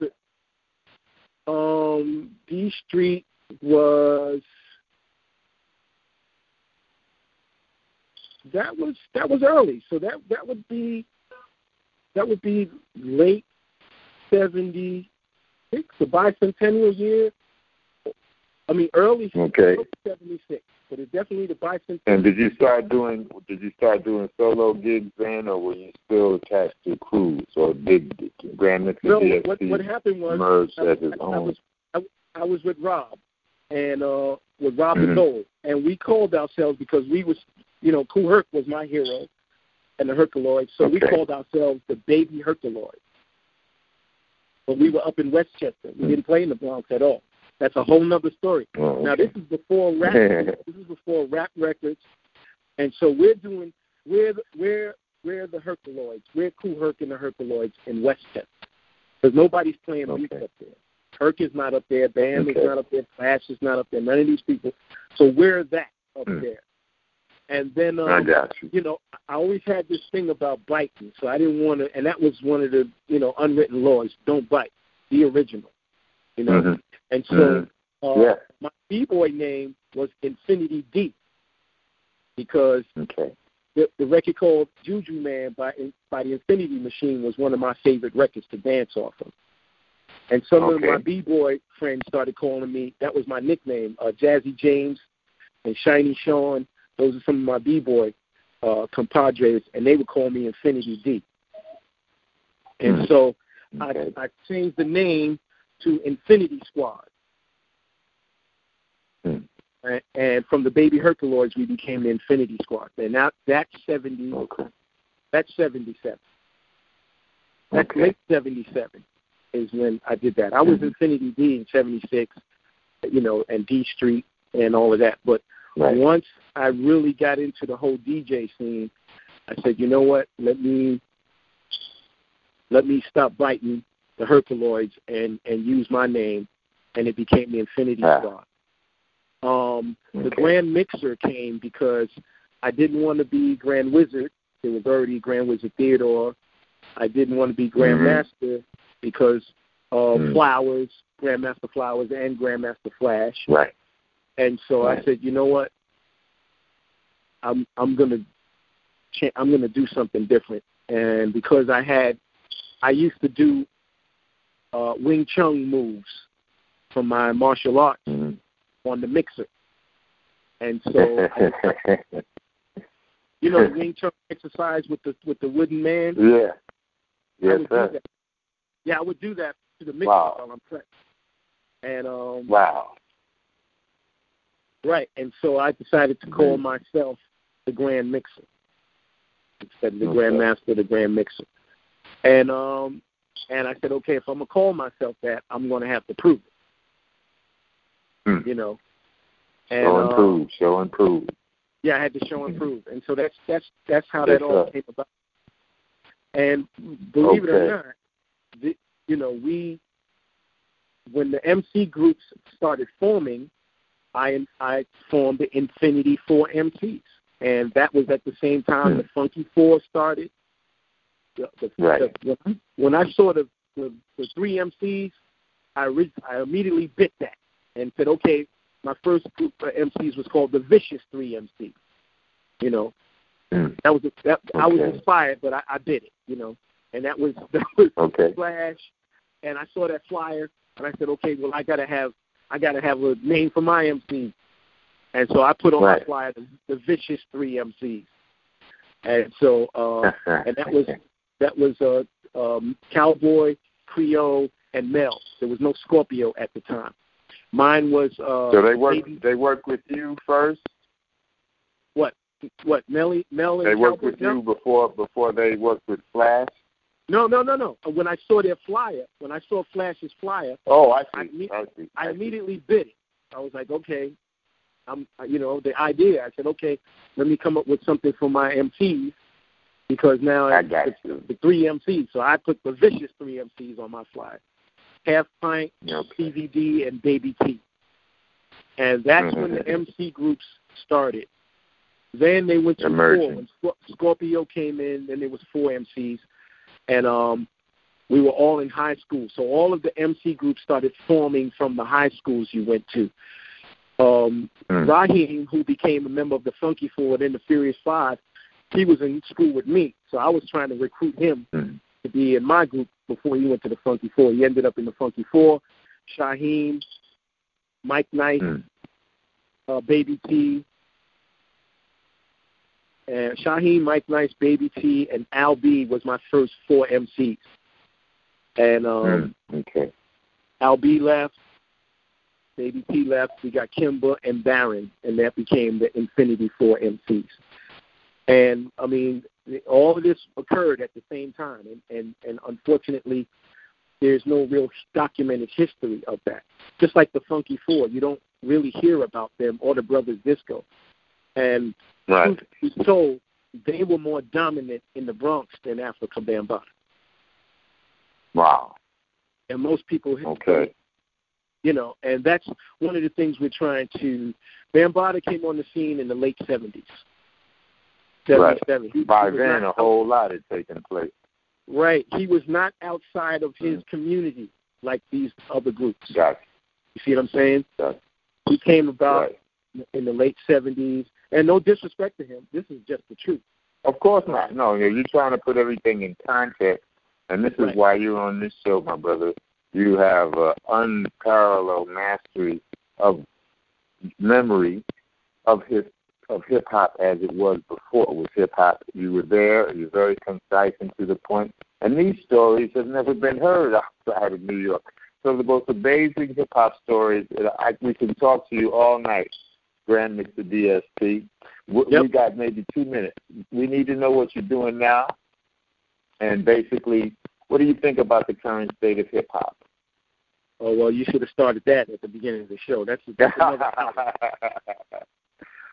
Um, D Street was that was that was early, so that that would be that would be late seventy six, the bicentennial year. I mean, early Okay. seventy six, but it's definitely the bicentennial. And did you start doing? Did you start doing solo gigs then, or were you still attached to crews or did Grand Mixer No, what what happened was emerged I, as his I own? was I, I was with Rob and uh with Rob Mhm. Dole, and we called ourselves because we was you know Kool Herc was my hero and the Herculoids, so we called ourselves the Baby Herculoids. But we were up in Westchester. We didn't play in the Bronx at all. That's a whole nother story. Oh, Now this is before rap. this is before rap records, and so we're doing we're the- we're we're the Herculoids. We're Kool Herc and the Herculoids in Westchester because nobody's playing beats up there. Herc is not up there. Bam Okay. is not up there. Flash is not up there. None of these people. So we're that up Hmm. there. And then um, I got you. you know, I always had this thing about biting, so I didn't want to, and that was one of the, you know, unwritten laws: don't bite. the original. You know, Mhm. And so Mhm. uh, my b boy name was Infinity D because Okay. the, the record called Juju Man by by the Infinity Machine was one of my favorite records to dance off of. And some of my b boy friends started calling me. That was my nickname, uh, Jazzy James and Shiny Sean. Those are some of my b boy uh, compadres, and they would call me Infinity D. And Hmm. so Okay. I, I changed the name to Infinity Squad. Hmm. And, from the Baby Herculoids, we became the Infinity Squad. And that that's seventy. Okay. That's seventy-seven. That's Okay. late seventy-seven is when I did that. I was Mhm. Infinity D in '76, you know, and D Street and all of that. But Right. once I really got into the whole DJ scene, I said, you know what? Let me let me stop biting the Herculoids and and use my name, and it became the Infinity Ah. Squad. Um, The Grand Mixer came because I didn't want to be Grand Wizard. There was already Grand Wizard Theodore. I didn't want to be Grand Mhm. Master because of Mm. Flowers, Grandmaster Flowers, and Grandmaster Flash. Right. And so I said, you know what? I'm I'm gonna I'm gonna do something different. And because I had, I used to do uh, Wing Chun moves from my martial arts Mhm. on the mixer. And so, I, you know, Wing Chun exercise with the with the wooden man. yeah. Yes, sir. Yeah, I would do that to the mixer Wow. while I'm. And um, Wow. Right, and so I decided to call Mhm. myself the Grand Mixer instead of the Okay. Grand Master, the Grand Mixer. And um, and I said, okay, if I'm gonna call myself that, I'm gonna have to prove it. Hmm. You know. And Show um, and prove. Show and prove. yeah, I had to show and prove, and so that's that's that's how Yes, that all sir. came about. And believe it or not, the, you know, we when the MC groups started forming, I I formed the Infinity Four MCs, and that was at the same time Hmm. the Funky Four started. The, the, Right. the, when, I saw the, the the three MCs, I re- I immediately bit that and said, okay, my first group of MCs was called the Vicious Three MCs. You know, Mm. that was that I was inspired, but I, I did it. You know, and that was that was Okay. Flash, and I saw that flyer, and I said, okay, well, I gotta have I gotta have a name for my MC, and so I put on my flyer the, the Vicious Three MCs, and so uh, and that was that was uh, um, Cowboy, Creole, and Mel. There was no Scorpio at the time. Mine was uh, so they work. Baby- They work with you first. what what Melly Mel and They work Cowboy? with No. you before before they work with Flash. No, no, no, no. When I saw their flyer, when I saw Flash's flyer, Oh, I I see. me- I see. I see. immediately bid it. I was like, okay, I'm, you know, the idea. I said, okay, let me come up with something for my MCs because now I got the, you. the three MCs. So I put the vicious three MCs on my flyer: Half Pint, Okay. CVD, and Baby T. And that's when the. MC groups started. Then they went to Emerging. four. When Scorpio came in, then there was four MCs, and um, we were all in high school. So all of the MC groups started forming from the high schools you went to. Um, Mm. Rahiem, who became a member of the Funky Four and then the Furious Five, he was in school with me. So I was trying to recruit him Mm. to be in my group before he went to the Funky Four. He ended up in the Funky Four. Shaheem, Mike Knight, Mm. uh, Baby T, and Shaheem, Mike Nice, Baby T, and Al B was my first four MCs. And um, Mm. Okay. Al B left, Baby T left. We got Kimber and Baron, and that became the Infinity Four MCs. And I mean, all of this occurred at the same time, and and, and unfortunately, there's no real documented history of that. Just like the Funky Four, you don't really hear about them or the Brothers Disco. And Right. told, they were more dominant in the Bronx than Afrika Bambaataa. Wow. And most people Okay. you know, and that's one of the things we're trying to. Bambaataa came on the scene in the late seventies. Right. Seventy-seven. He- By then, a whole lot had taken place. Right. He was not outside of his community. like these other groups. Gotcha. You see what I'm saying? Gotcha. He came about Right. in the late 70s, and no disrespect to him, this is just the truth. Of course not. No, you're you're trying to put everything in context, and this is Right. why you're on this show, my brother. You have uh, unparalleled mastery of memory of his of hip hop as it was before it was hip hop. You were there. You're very concise and to the point. And these stories have never been heard outside of New York. So the most amazing hip hop stories. that I, we can talk to you all night. Grand Mixer DST. We, Yep. we got maybe two minutes. We need to know what you're doing now, and basically, what do you think about the current state of hip hop? Oh well, you should have started that at the beginning of the show. That's, that's another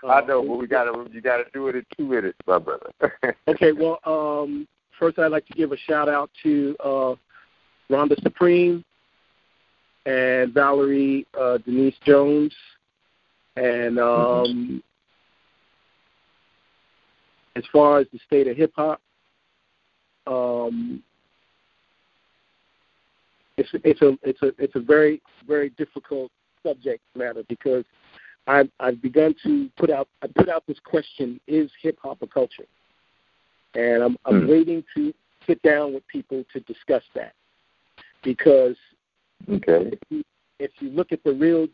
I know, Uh, but we gotta you gotta do it in two minutes, my brother. Okay, well, um, first I'd like to give a shout out to uh, Rhonda Supreme and Valerie uh, Denise Jones, and um, as far as the state of hip hop, um, it's it's a it's a it's a very very difficult subject matter because I've I've begun to put out I put out this question: Is hip hop a culture? and I'm, I'm Hmm. waiting to sit down with people to discuss that because okay. if you, if you look at the real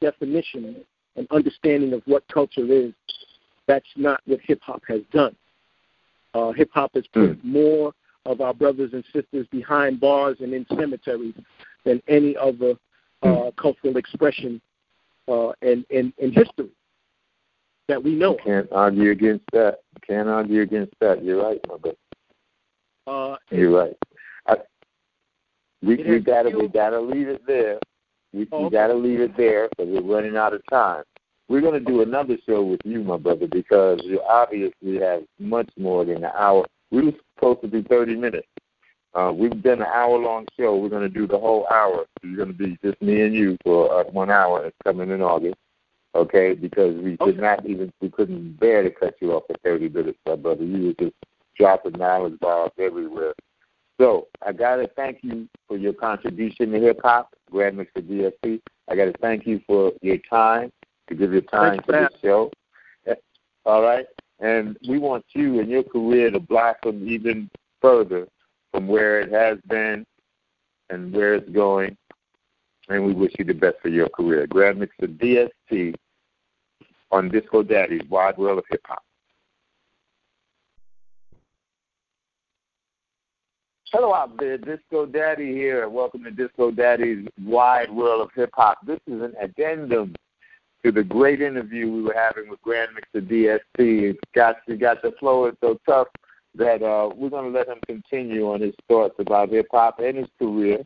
definition and understanding of what culture is, that's not what hip hop has done. Uh, hip hop has put more of our brothers and sisters behind bars and in cemeteries than any other uh, cultural expression uh, in, in, in history that we know. of. Can't argue against that. Can't argue against that. You're right, my brother. Uh, You're right. I, we we gotta we gotta leave it there. We, Oh, we gotta leave it there because we're running out of time. We're gonna do another show with you, my brother, because you obviously have much more than an hour. We were supposed to do thirty minutes. Uh, we've done an hour long show. We're gonna do the whole hour. So you're gonna be just me and you for uh, one hour. It's coming in August. Okay, because we could Okay. not even we couldn't bear to cut you off at thirty minutes, my brother. You were just dropping knowledge bombs everywhere. So I gotta thank you for your contribution to hip hop, Grand Mixer DST. I gotta thank you for your time to give your time Thanks, for Matt. this show. All right, and we want you and your career to blossom even further from where it has been and where it's going. And we wish you the best for your career. Grand Mixer DST on Disco Daddy's Wide World of Hip Hop. Hello out there, Disco Daddy here. Welcome to Disco Daddy's Wide World of Hip Hop. This is an addendum to the great interview we were having with Grand Mixer DST. It got it got the flow is so tough that uh, we're going to let him continue on his thoughts about hip hop and his career.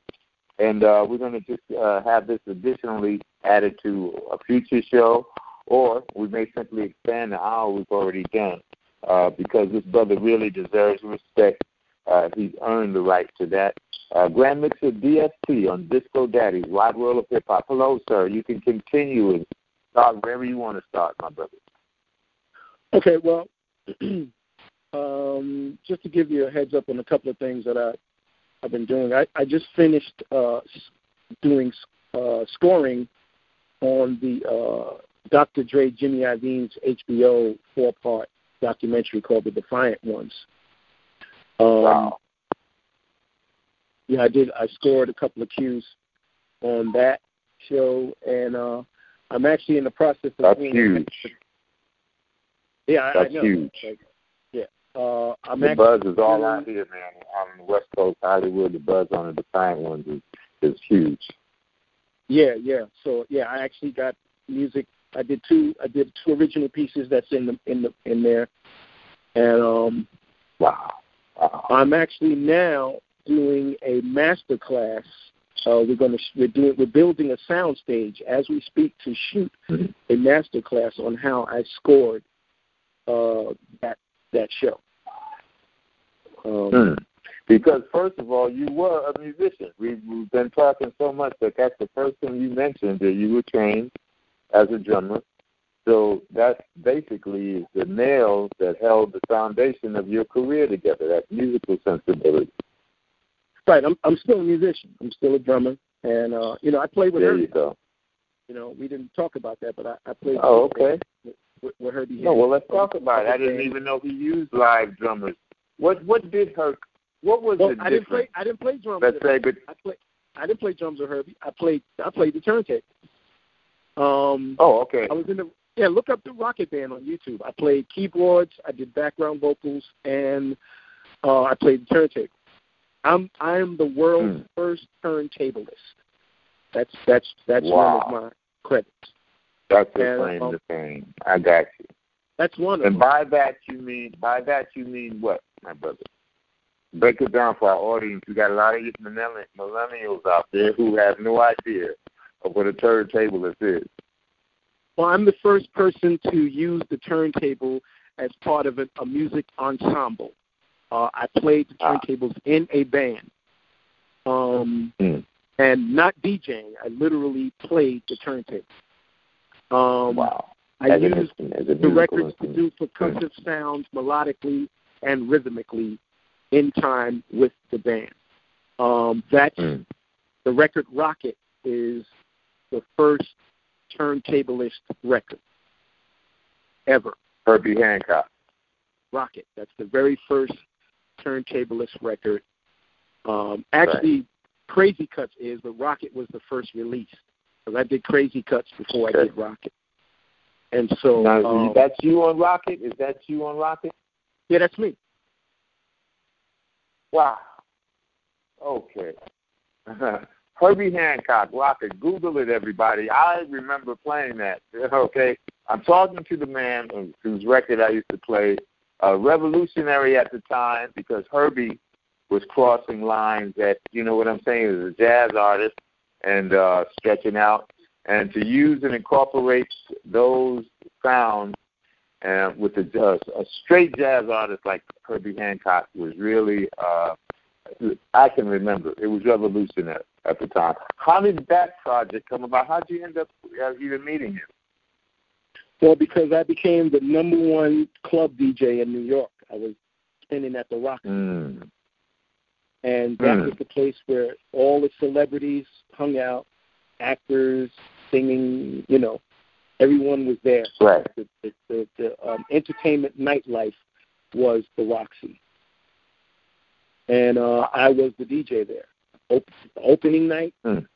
And uh, we're going to just uh, have this additionally added to a future show, or we may simply expand the hour we've already done uh, because this brother really deserves respect. Uh, he's earned the right to that. Uh, Grand Mixer DST on Disco Daddy's Wide World of Hip Hop. Hello, sir. You can continue and start wherever you want to start, my brother. Okay, well, um, just to give you a heads up on a couple of things that I, I've been doing, I, I just finished uh, doing uh, scoring on the uh, Dr. Dre Jimmy Iovine's HBO four part documentary called The Defiant Ones. Um, Wow. Yeah, I did. I scored a couple of cues on that show, and uh, I'm actually in the process of That's huge. Yeah, I, That's I know. huge. Like, uh, I'm the buzz is all out here, man. On the West Coast, Hollywood, the buzz on the Defiant Ones is, is huge. Yeah, yeah. So yeah, I actually got music. I did two. I did two original pieces that's in the in the in there, and um, Wow. wow. I'm actually now doing a master class. Uh, we're going to we're doing we're building a sound stage as we speak to shoot Mhm. a master class on how I scored uh, that that show. Um, Hmm. Because first of all, you were a musician. We've, we've been talking so much that that's the first thing you mentioned that you were trained as a drummer. So that basically is the nails that held the foundation of your career together. That musical sensibility. Right. I'm I'm still a musician. I'm still a drummer. And uh, you know, I played with There Herbie. you go. You know, we didn't talk about that, but I, I played. Oh, okay. With, with Herbie. No, well, let's talk about it. I didn't even know he used live drummers. What what did her? What was Well, the I didn't play. I didn't play drums. Let's with say, Herbie. but I play. I didn't play drums with Herbie. I played. I played the turntable. Um, oh, okay. I was in the yeah. Look up the Rockit Band on YouTube. I played keyboards. I did background vocals, and uh, I played the turntable. I'm I am the world's Hmm. first turntablist. That's that's that's Wow. one of my credits. That's and, your claim um, to. I got you. That's one of And by that you mean by that you mean what, my brother? Break it down for our audience. We got a lot of you millennials out there who have no idea of what a turntablist is. Well, I'm the first person to use the turntable as part of a, a music ensemble. Uh, I played the Ah. turntables in a band, um, Hmm. and not DJing. I literally played the turntable. Um, Wow. I as instrument, as the records to do percussive sounds melodically and rhythmically in time with the band. Um, that's Mm. the record Rockit is the first turntablist record ever. Herbie Hancock. Rockit. That's the very first turntablist record. Um, actually, Crazy Cuts is, but Rockit was the first release. Because I did Crazy Cuts before I did Rockit. And so, Now, um, that's you on Rockit? Is that you on Rockit? yeah, that's me. Wow. Okay. Herbie Hancock, Rockit. Google it, everybody. I remember playing that. Okay. I'm talking to the man whose record I used to play. Uh, revolutionary at the time because Herbie was crossing lines that, you know what I'm saying, as a jazz artist and uh, stretching out. And to use and incorporate those sounds uh, with a, uh, a straight jazz artist like Herbie Hancock was really, uh, I can remember, it was revolutionary at the time. How did that project come about? How did you end up uh, even meeting him? Well, because I became the number one club DJ in New York. I was spinning at the Rock, Mm. And that Mm. was the place where all the celebrities hung out, actors, singing. You know, everyone was there. Right. The, the, the, the um, entertainment nightlife was the Roxy, and uh, I was the DJ there. Op- opening night, Mm.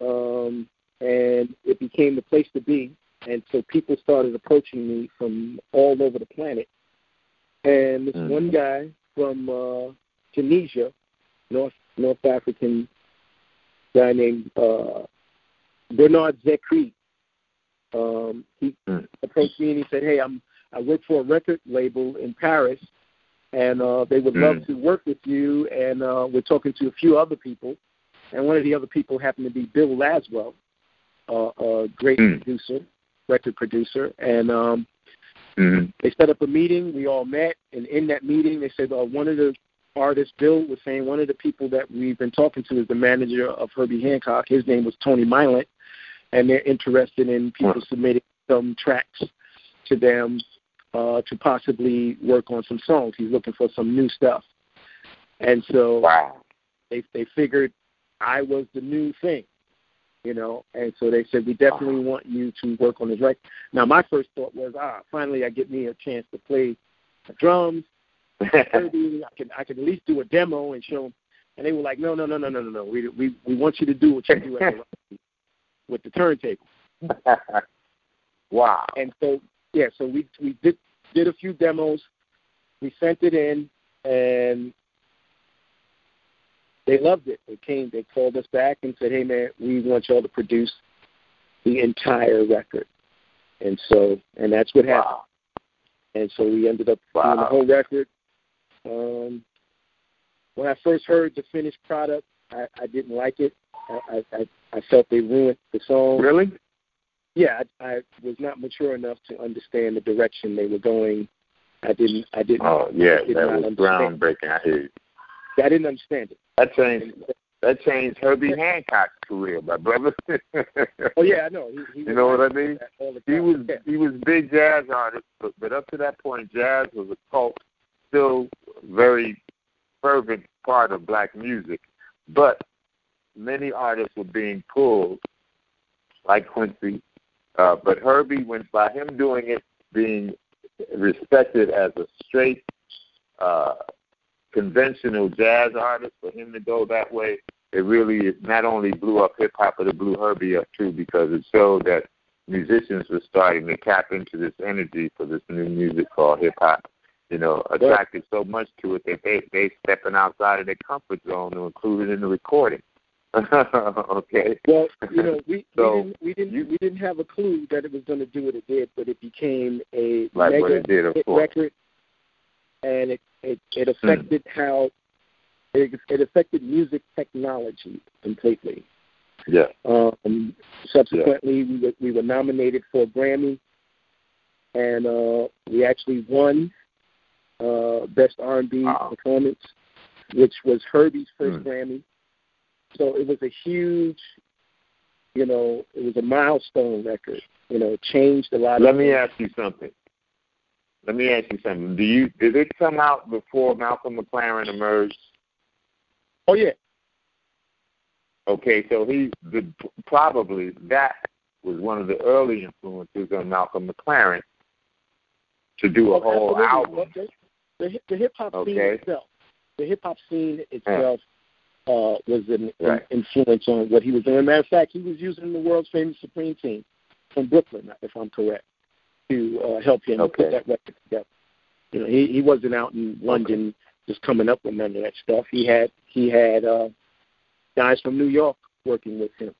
um, and it became the place to be. And so people started approaching me from all over the planet. And this Mm. one guy from uh, Tunisia, North North African guy named uh, Bernard Zekri, um, he Mm. approached me and he said, "Hey, I'm I work for a record label in Paris, and uh, they would Mm. love to work with you. And uh, we're talking to a few other people, and one of the other people happened to be Bill Laswell, uh, a great Mm. producer, record producer, and um, Mm. they set up a meeting. We all met, and in that meeting, they said uh, one of the artists, Bill, was saying one of the people that we've been talking to is the manager of Herbie Hancock. His name was Tony Meilandt, and they're interested in people Wow. submitting some tracks to them uh, to possibly work on some songs. He's looking for some new stuff, and so Wow. they they figured I was the new thing, you know, and so they said we definitely want you to work on this record. Now my first thought was, ah, finally I get me a chance to play the drums. I can I can at least do a demo and show them. And they were like, no, no, no, no, no, no, no. We we we want you to do what you do at the, with the turntable. wow. And so yeah, so we we did did a few demos. We sent it in, and they loved it. They came, they called us back and said, "Hey man, we want y'all to produce the entire record." And so, and that's what happened. And so we ended up doing the whole record. Um, when I first heard the finished product, I, I didn't like it. I, I I felt they ruined the song Really? yeah, I, I was not mature enough to understand the direction they were going. I didn't. I didn't. Oh, yeah. Did That was groundbreaking. I hear. I didn't understand it. That changed. That changed Herbie Hancock's career, my brother. Oh yeah, I know. He, he You know what I mean? that All the He was Yeah. he was big jazz artist, but, but up to that point, jazz was a cult, still very fervent part of black music. But many artists were being pulled, like Quincy, uh, but Herbie, went by him doing it, being respected as a straight, uh, conventional jazz artist, for him to go that way, it really not only blew up hip hop, but it blew Herbie up too because it showed that musicians were starting to tap into this energy for this new music called hip hop. You know, attracted so much to it that they they stepping outside of their comfort zone to include it in the recording. okay. Well, you know, we So, we didn't we didn't you- we didn't have a clue that it was going to do what it did, but it became a Like mega what it did, of course. record, and it it, it affected how it, it affected music technology completely. Yeah. Um, subsequently, we were we were nominated for a Grammy, and uh, we actually won uh, best R&B Wow. performance, which was Herbie's first Hmm. Grammy. So it was a huge, you know, it was a milestone record. You know, it changed a lot. Let me things. ask you something. Let me ask you something. Do you did it come out before Malcolm McLaren emerged? Oh yeah, Okay, so he the, probably that was one of the early influences on Malcolm McLaren to do a Oh, whole absolutely. album. The, the, hip hop scene itself, the hip hop scene itself uh, was an, Right. an influence on what he was doing. Matter of fact, he was using the world's famous Supreme Team from Brooklyn, if I'm correct, to uh, help him Okay. put that record together. You know, he he wasn't out in London just coming up with none of that stuff. He had he had uh, guys from New York working with him.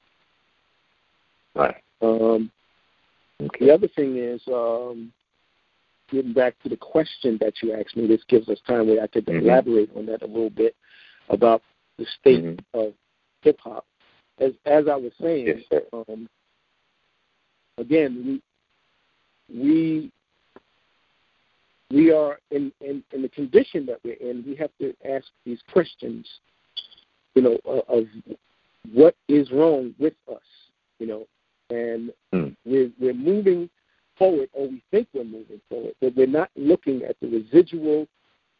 Right. Um, Okay. the other thing is, um, getting back to the question that you asked me, this gives us time where I could Mhm. elaborate on that a little bit about the state Mhm. of hip hop. As as I was saying, Yes, um, again, we we we are in, in in the condition that we're in. We have to ask these questions, you know, of, of what is wrong with us, you know, and Hmm. we're we're moving forward, or we think we're moving forward, but we're not looking at the residual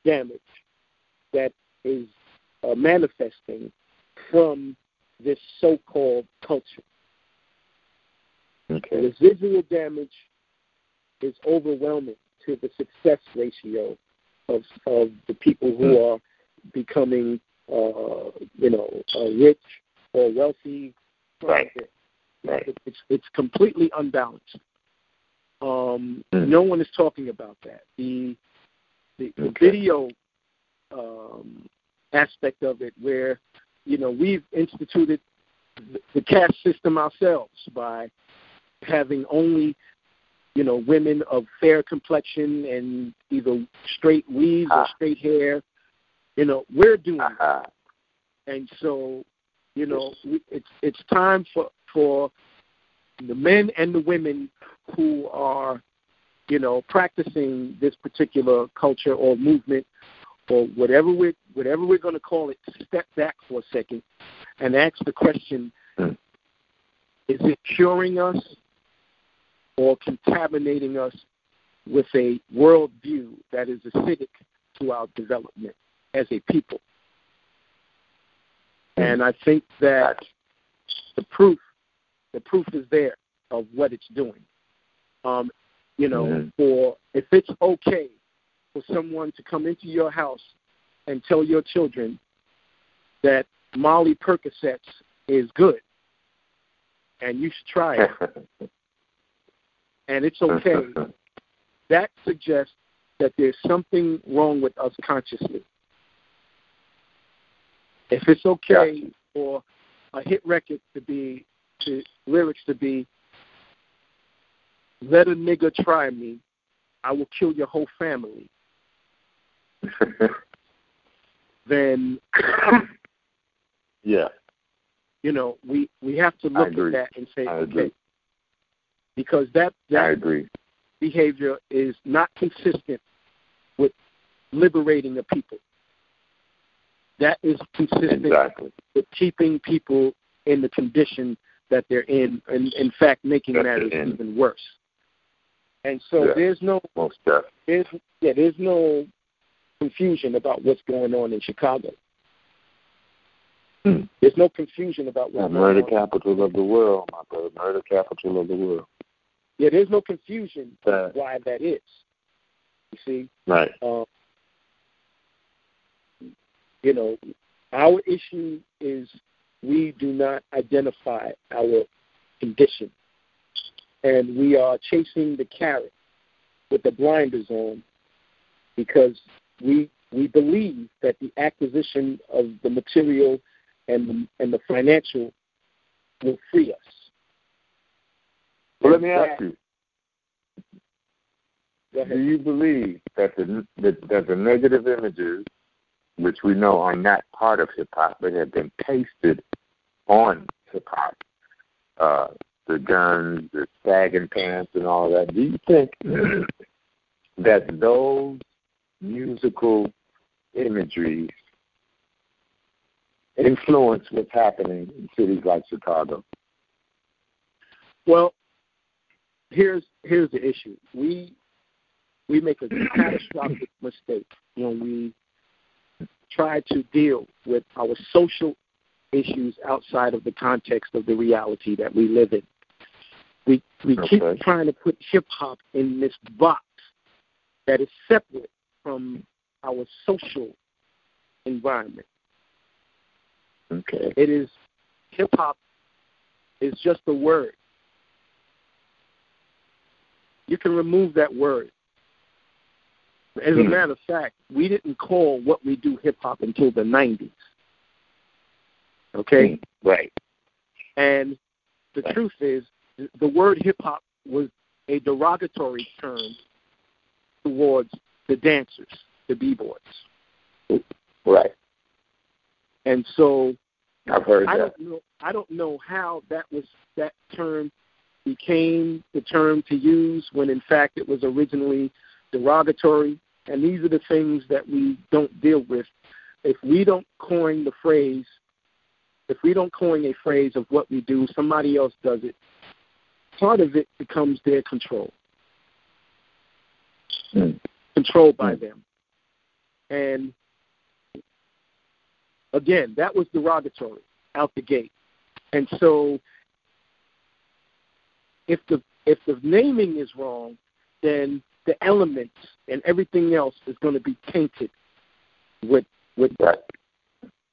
damage that is uh, manifesting from this so-called culture. The residual damage is overwhelming to the success ratio of of the people who are becoming, uh, you know, uh, rich or wealthy. Right. Right. It's it's completely unbalanced. Um, Mm. No one is talking about that. The the, the video um, aspect of it, where you know we've instituted the, the caste system ourselves by having only you know women of fair complexion and either straight weaves or Ah. straight hair. You know we're doing that Uh-huh. and so you know we, it's it's time for for the men and the women who are you know practicing this particular culture or movement or whatever we are whatever we're going to call it step back for a second and ask the question Hmm. is it curing us or contaminating us with a worldview that is acidic to our development as a people and I think that the proof, the proof is there of what it's doing. Um, you know, Mhm. for if it's okay for someone to come into your house and tell your children that Molly Percocets is good and you should try it and it's okay, that suggests that there's something wrong with us consciously. If it's okay for a hit record to be to lyrics to be let a nigga try me, I will kill your whole family, then yeah. you know, we, we have to look at that and say, okay. Because that that behavior is not consistent with liberating the people. That is consistent Exactly. with keeping people in the condition that they're in, and in fact, making That matters even worse. And so Yeah. there's no there's yeah there's no confusion about what's going on in Chicago. Hmm. There's no confusion about The what's murder on. capital of the world, my brother. Murder capital of the world. Yeah, there's no confusion That- why that is. You see, Right. um, you know, our issue is we do not identify our condition, and we are chasing the carrot with the blinders on because we we believe that the acquisition of the material and the, and the financial will free us. Well, let me ask you: Do you believe that the that, that the negative images, which we know are not part of hip hop, but have been pasted on hip hop, uh, the guns, the sagging pants, and all that? Do you think that those musical imageries influence what's happening in cities like Chicago? Well, here's here's the issue. We we make a catastrophic mistake when we try to deal with our social issues outside of the context of the reality that we live in. We we keep trying to put hip hop in this box that is separate from our social environment. Okay. It is hip hop is just a word. You can remove that word. As a Hmm. matter of fact, we didn't call what we do hip hop until the nineties. Okay? Mm, right. And the Right. truth is the word hip hop was a derogatory term towards the dancers, the B boys. Right. And so I've heard I that. don't know. I don't know how that was that term became the term to use when in fact it was originally derogatory. And these are the things that we don't deal with. If we don't coin the phrase, if we don't coin a phrase of what we do, somebody else does it. Part of it becomes their control, Mm. controlled by them. And again, that was derogatory out the gate. And so if the if the naming is wrong, then the elements and everything else is going to be tainted with with Right.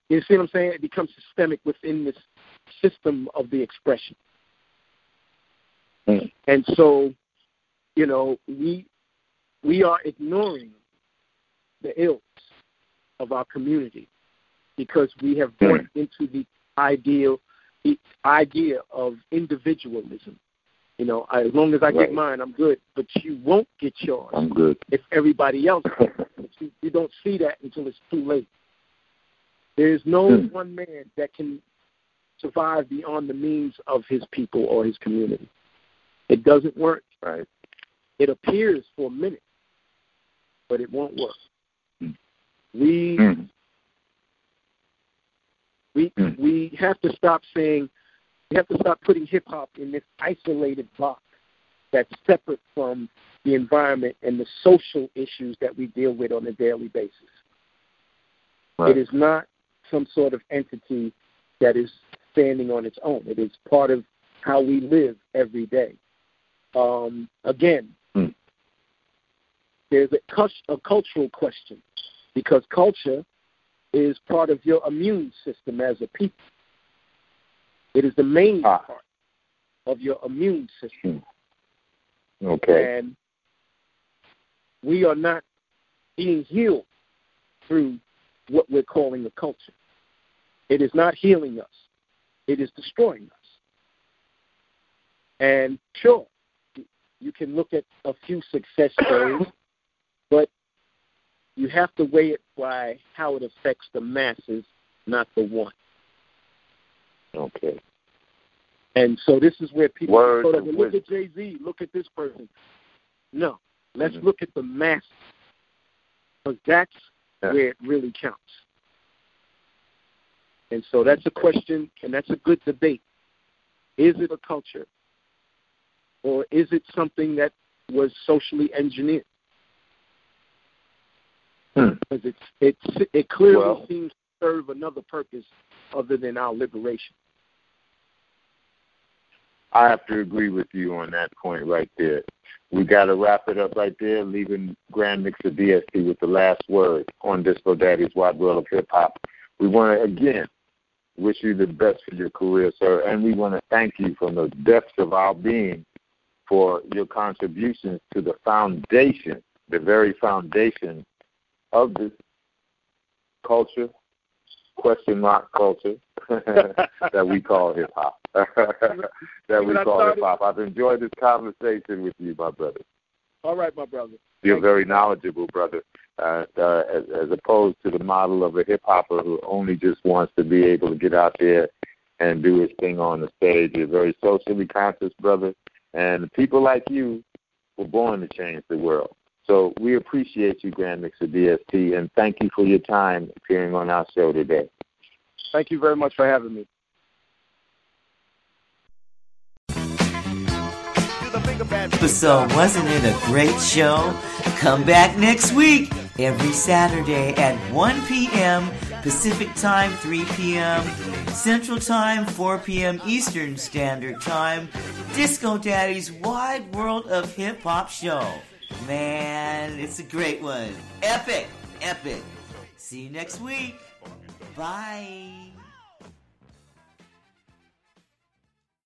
you see what I'm saying? It becomes systemic within this system of the expression. Mm. And so, you know, we we are ignoring the ills of our community because we have bought into the ideal the idea of individualism. You know, I, as long as I Right. get mine, I'm good. But you won't get yours I'm good. if everybody else you, you don't see that until it's too late. There is no Hmm. one man that can survive beyond the means of his people or his community. It doesn't work. Right. It appears for a minute, but it won't work. Hmm. We Mm. we Hmm. we have to stop saying we have to stop putting hip hop in this isolated box that's separate from the environment and the social issues that we deal with on a daily basis. Right. It is not some sort of entity that is standing on its own. It is part of how we live every day. Um, again, Hmm. there's a, a cultural question because culture is part of your immune system as a people. It is the main Ah. part of your immune system. Okay. And we are not being healed through what we're calling a culture. It is not healing us, it is destroying us. And sure, you can look at a few success stories, but you have to weigh it by how it affects the masses, not the one. Okay. And so this is where people Words sort of of look at Jay Z, look at this person. No, let's Mhm. look at the mass, because that's Yeah. where it really counts. And so that's a question, and that's a good debate. Is it a culture, or is it something that was socially engineered? Hmm. Because it's it's it clearly Well- seems to serve another purpose other than our liberation. I have to agree with you on that point right there. We got to wrap it up right there, leaving Grand Mixer DST with the last word on Disco Daddy's Wide World of Hip Hop. We want to, again, wish you the best for your career, sir, and we want to thank you from the depths of our being for your contributions to the foundation, the very foundation of this culture, question mark culture that we call hip hop. that we call hip hop. I've enjoyed this conversation with you, my brother. All right, my brother. You're Thank very you. knowledgeable, brother. Uh, uh, as, as opposed to the model of a hip hopper who only just wants to be able to get out there and do his thing on the stage. You're very socially conscious, brother. And people like you were born to change the world. So we appreciate you, Grand Mixer DST, and thank you for your time appearing on our show today. Thank you very much for having me. So, wasn't it a great show? Come back next week, every Saturday at 1 p.m. Pacific Time, 3 p.m. Central Time, 4 p.m. Eastern Standard Time. Disco Daddy's Wide World of Hip Hop Show. Man, it's a great one. Epic, epic. See you next week. Bye.